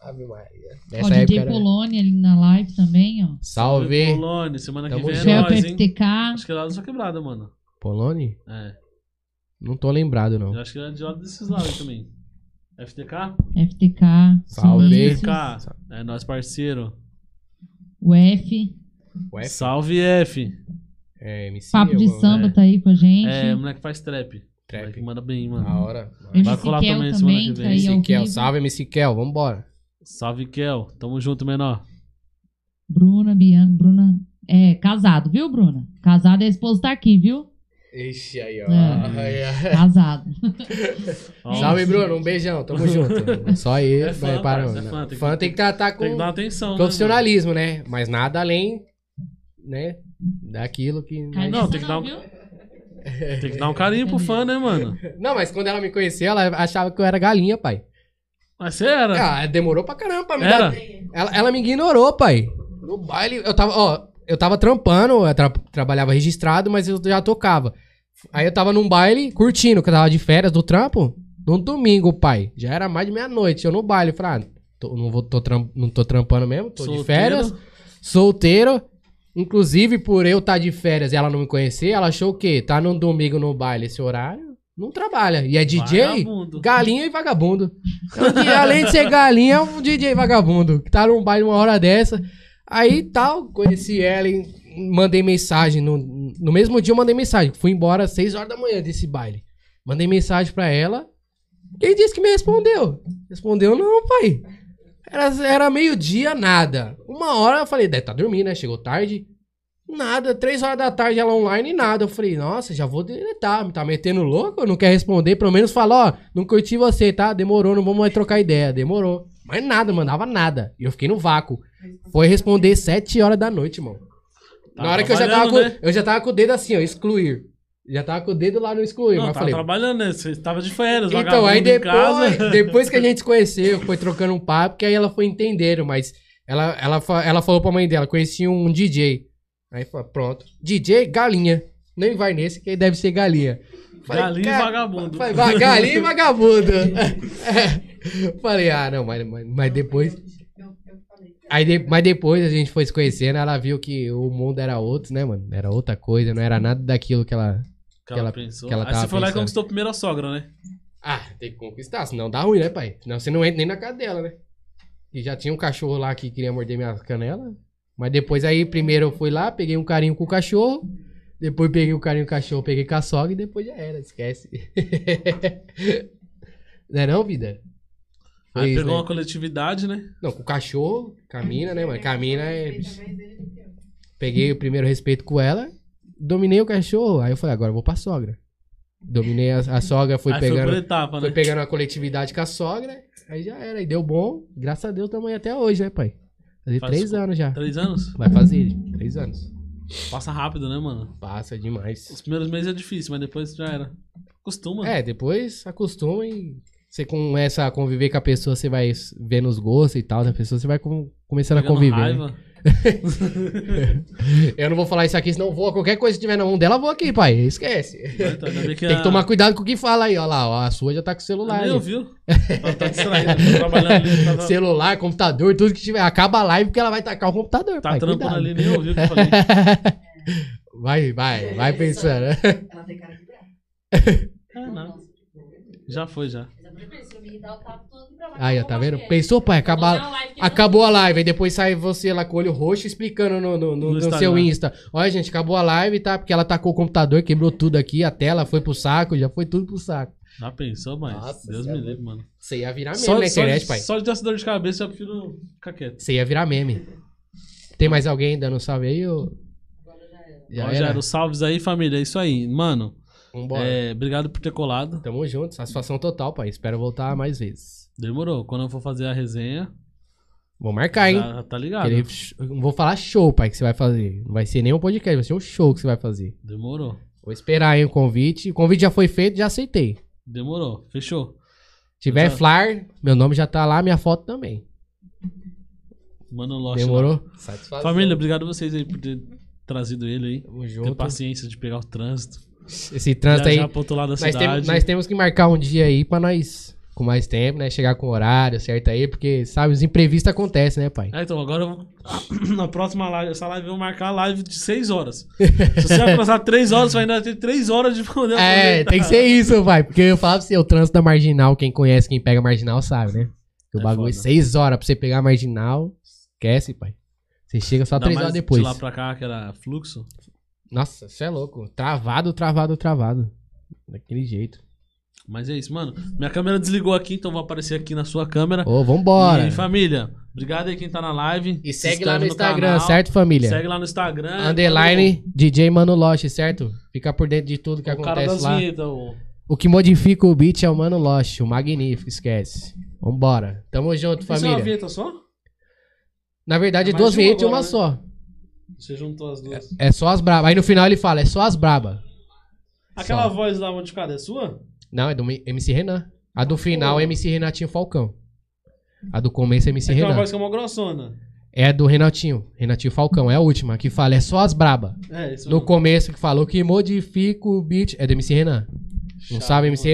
B: Ave Maria.
C: Ó,
B: Nessa
C: DJ
B: época era...
C: Polônia ali na live também, ó.
B: Salve.
A: Polônia, semana que
B: Tamo
A: vem é hein?
C: FTK.
A: Acho que é lá da sua quebrada, mano.
B: Polone?
A: É.
B: Não tô lembrado, não.
A: Eu acho que é de lá desses lados também. FTK?
C: FTK.
B: Salve.
A: FTK. É nós parceiro.
C: O F.
B: O F?
A: Salve F.
B: É, MC.
C: Papo de
B: alguma-
C: samba
A: é.
C: tá aí com a gente.
A: É, moleque faz trap.
B: Trap.
A: Moleque manda bem, mano.
B: Da hora.
C: MC
A: Vai colar
C: Kel
A: também semana que
C: tá
A: vem.
C: ao
B: MC Kel, salve MC Kel, vambora.
A: Salve Kel. Tamo junto, menor.
C: Bruna, Bianca, Bruna. É, casado, viu, Bruna? Casado e a esposa tá aqui, viu?
B: Ixi, aí, ó.
C: É.
B: Aí, [laughs] ó.
C: Casado.
B: Salve, Bruno, um beijão, tamo [laughs] junto. Só aí,
A: É fã,
B: vai
A: parça, é fã, tem que-
B: fã tem que tratar com
A: Tem que dar atenção,
B: profissionalismo, né? Mas nada além, né? Daquilo que.
A: Não, tem que dar um-? [laughs] Tem que dar um carinho pro fã, né, mano?
B: Não, mas quando ela me conheceu, ela achava que eu era galinha, pai.
A: Mas você era.
B: Ah, demorou pra caramba pra me
A: Era?
B: dar. Ela, ela me ignorou, pai. No baile, eu tava, ó, eu tava trampando, eu tra- trabalhava registrado, mas eu já tocava. Aí eu tava num baile, curtindo, que eu tava de férias do trampo, num domingo, pai. Já era mais de meia-noite, eu no baile. Falei, ah, tô- não, vou, tô tram- não tô trampando mesmo, tô de
A: Solteiro.
B: férias, solteiro. Inclusive, por eu estar de férias e ela não me conhecer, ela achou o quê? Tá num domingo no baile esse horário? não trabalha. E é DJ,
A: Vagabundo.
B: galinha e vagabundo. Então, além de ser galinha, é um DJ vagabundo. Que tá num baile uma hora dessa. Aí tal, conheci ela e mandei mensagem. No, no mesmo dia eu mandei mensagem. Fui embora às 6 horas da manhã desse baile. Mandei mensagem pra ela. Quem disse que me respondeu? Respondeu, não, pai. Era, era meio-dia, nada. Uma hora eu falei, deve tá dormindo, né? Chegou tarde. Nada, três horas da tarde ela online e nada. Eu falei, nossa, já vou deletar. Me tá metendo louco? Não quer responder? Pelo menos fala, ó, não curti você, tá? Demorou, não vamos mais trocar ideia. Demorou. Mas nada, mandava nada. E eu fiquei no vácuo. Foi responder sete horas da noite, irmão.
A: Tá
B: Na hora que eu já tava com,
A: né?
B: eu já tava com o dedo assim, ó, excluir. Já tava com o dedo lá no excluir.
A: Não,
B: mas
A: tá
B: falei,
A: trabalhando, né? Você tava de férias,
B: então, aí depois, [laughs] depois que a gente se conheceu, foi trocando um papo, que aí ela foi entendendo, mas ela, ela, ela falou pra mãe dela, conhecia um DJ. Aí falou, pronto. DJ, galinha. Nem vai nesse, que aí deve ser galinha. Falei,
A: Galinha e
B: "Cara,
A: vagabundo.
B: Falei, "Va- galinha e vagabundo. É. [laughs] [laughs] Falei, ah, não, mas, mas, mas depois. Aí de- mas depois a gente foi se conhecendo, ela viu que o mundo era outro, né, mano? Era outra coisa, não era nada daquilo que ela.
A: Que ela,
B: ela-
A: pensou.
B: que ela
A: aí você foi lá e conquistou a primeira sogra, né?
B: Ah, tem que conquistar, senão dá ruim, né, pai? Senão você não entra nem na casa dela, né? E já tinha um cachorro lá que queria morder minha canela. Mas depois aí, primeiro eu fui lá, peguei um carinho com o cachorro. Depois peguei o carinho com o cachorro, peguei com a sogra e depois já era, esquece. [laughs] não é não, vida? Foi
A: Aí
B: isso,
A: pegou
B: né?
A: uma coletividade, né?
B: Não, com o cachorro, camina, né, mano? Camina é... Peguei o primeiro respeito com ela, dominei o cachorro. Aí eu falei, agora eu vou pra sogra. Dominei a, a sogra, fui
A: aí foi
B: pegando...
A: por etapa,
B: Foi
A: né?
B: pegando a coletividade com a sogra, aí já era, e deu bom. Graças a Deus também até hoje, né, pai? Fazer
A: Faz
B: três anos já.
A: Três anos? [laughs]
B: Vai fazer, três anos.
A: Passa rápido, né, mano?
B: Passa demais.
A: Os primeiros meses é difícil, mas depois já era. Costuma.
B: É, depois acostuma e você começa a conviver com a pessoa, você vai vendo os gostos e tal da pessoa, você vai com- começando a
A: Pegando
B: conviver. né? [laughs] Eu não vou falar isso aqui, senão voa. Qualquer coisa que tiver na mão dela, voa aqui, pai. Esquece.
A: Então, bem que
B: Tem
A: a-
B: que tomar cuidado com o que fala aí, ó lá. Ó, a sua já tá com o celular.
A: Ouviu? Ela tá distraída, tá trabalhando ali. Tá,
B: Celular, computador, tudo que tiver. Acaba a live porque ela vai tacar o computador.
A: tá
B: pai,
A: trampando
B: cuidado.
A: ali, nem ouviu o que eu falei. [laughs]
B: Vai, vai, vai pensando.
C: Ela tem cara de brava. [laughs]
A: É, não. Já foi, já.
C: Baixo.
B: Aí, ó, tá vendo? Pensou, pai? Acabar, acabou a live, aí depois sai você lá com o olho roxo explicando no, no, no-
A: No
B: no seu Insta. Olha, gente, acabou a live, tá? Porque ela tacou o computador, quebrou tudo aqui, a tela foi pro saco, já foi tudo pro saco.
A: Já pensou, mas
B: Nossa,
A: Deus
B: é
A: me
B: louco.
A: livre, mano.
B: Você ia virar meme
A: Só,
B: na
A: só,
B: internet,
A: de,
B: pai.
A: só de ter essa dor de cabeça, eu prefiro ficar quieto.
B: Você ia virar meme. Tem mais alguém dando um salve aí? Ou... Já
A: Rogério,
B: era?
A: os salves aí, família. É isso aí. Mano,
B: Vambora.
A: é, obrigado por ter colado.
B: Tamo junto, satisfação total, pai. Espero voltar mais vezes.
A: Demorou. Quando eu for fazer a resenha,
B: Vou marcar, hein?
A: já, tá ligado.
B: Não vou falar show, pai, que você vai fazer. Não vai ser nem um podcast, vai ser um show que você vai fazer.
A: Demorou.
B: Vou esperar aí o convite. O convite já foi feito, já aceitei.
A: Demorou. Fechou.
B: Se tiver
A: Já.
B: flyer, meu nome já tá lá, minha foto também.
A: Mano Lost. lá.
B: Demorou? Satisfação.
A: Família, obrigado a vocês aí por ter trazido ele aí.
B: Tamo
A: Ter
B: junto.
A: paciência de pegar o trânsito.
B: Esse trânsito aí. Nós, temos, nós temos que marcar um dia aí pra nós, com mais tempo, né? Chegar com o horário certo aí, porque, sabe, os imprevistos acontecem, né, pai?
A: Ah, então, agora eu [coughs] na próxima live, essa live eu vou marcar a live de 6 horas. [laughs] Se você atrasar 3 horas, você vai ainda ter 3 horas de poder
B: É, tem que ser isso, pai. Porque eu falo pra você, o trânsito da marginal, quem conhece, quem pega marginal, sabe, né? Que o
A: É
B: bagulho é
A: foda.
B: seis horas pra você pegar marginal. Esquece, pai. Você chega só
A: Ainda
B: três horas depois.
A: De lá pra cá, que era fluxo.
B: Nossa, você é louco. Travado, travado, travado. Daquele jeito.
A: Mas é isso, mano. Minha câmera desligou aqui, então vou aparecer aqui na sua câmera.
B: Ô, vambora.
A: E família, obrigado aí quem tá na live.
B: E
A: Se
B: segue lá no
A: inscreve
B: Instagram,
A: canal.
B: certo, família?
A: Segue lá no Instagram.
B: Underline DJ Mano Lost, certo? Fica por dentro de tudo que
A: o cara
B: acontece
A: das
B: lá.
A: vinhetas, o...
B: O que modifica o beat é o Mano Lost, o magnífico, esquece. Vambora. Tamo junto,
A: Isso é uma
B: família.
A: vinheta só?
B: Na verdade,
A: É
B: duas
A: uma
B: vinhetas e uma
A: agora, né?
B: só.
A: Você juntou as duas.
B: É só as brabas. Aí no final ele fala, é só as braba.
A: Aquela
B: só.
A: voz lá modificada é sua?
B: Não, é do MC Renan. A do final é MC Renatinho Falcão. A do começo é MC
A: É
B: Renan.
A: voz que é uma grossona.
B: É do Renatinho. Renatinho Falcão. É a última que fala, é só as braba.
A: É, isso
B: No
A: mesmo.
B: começo que falou que modifica o beat é do MC Renan. Não
A: Chato,
B: sabe MC
A: mano.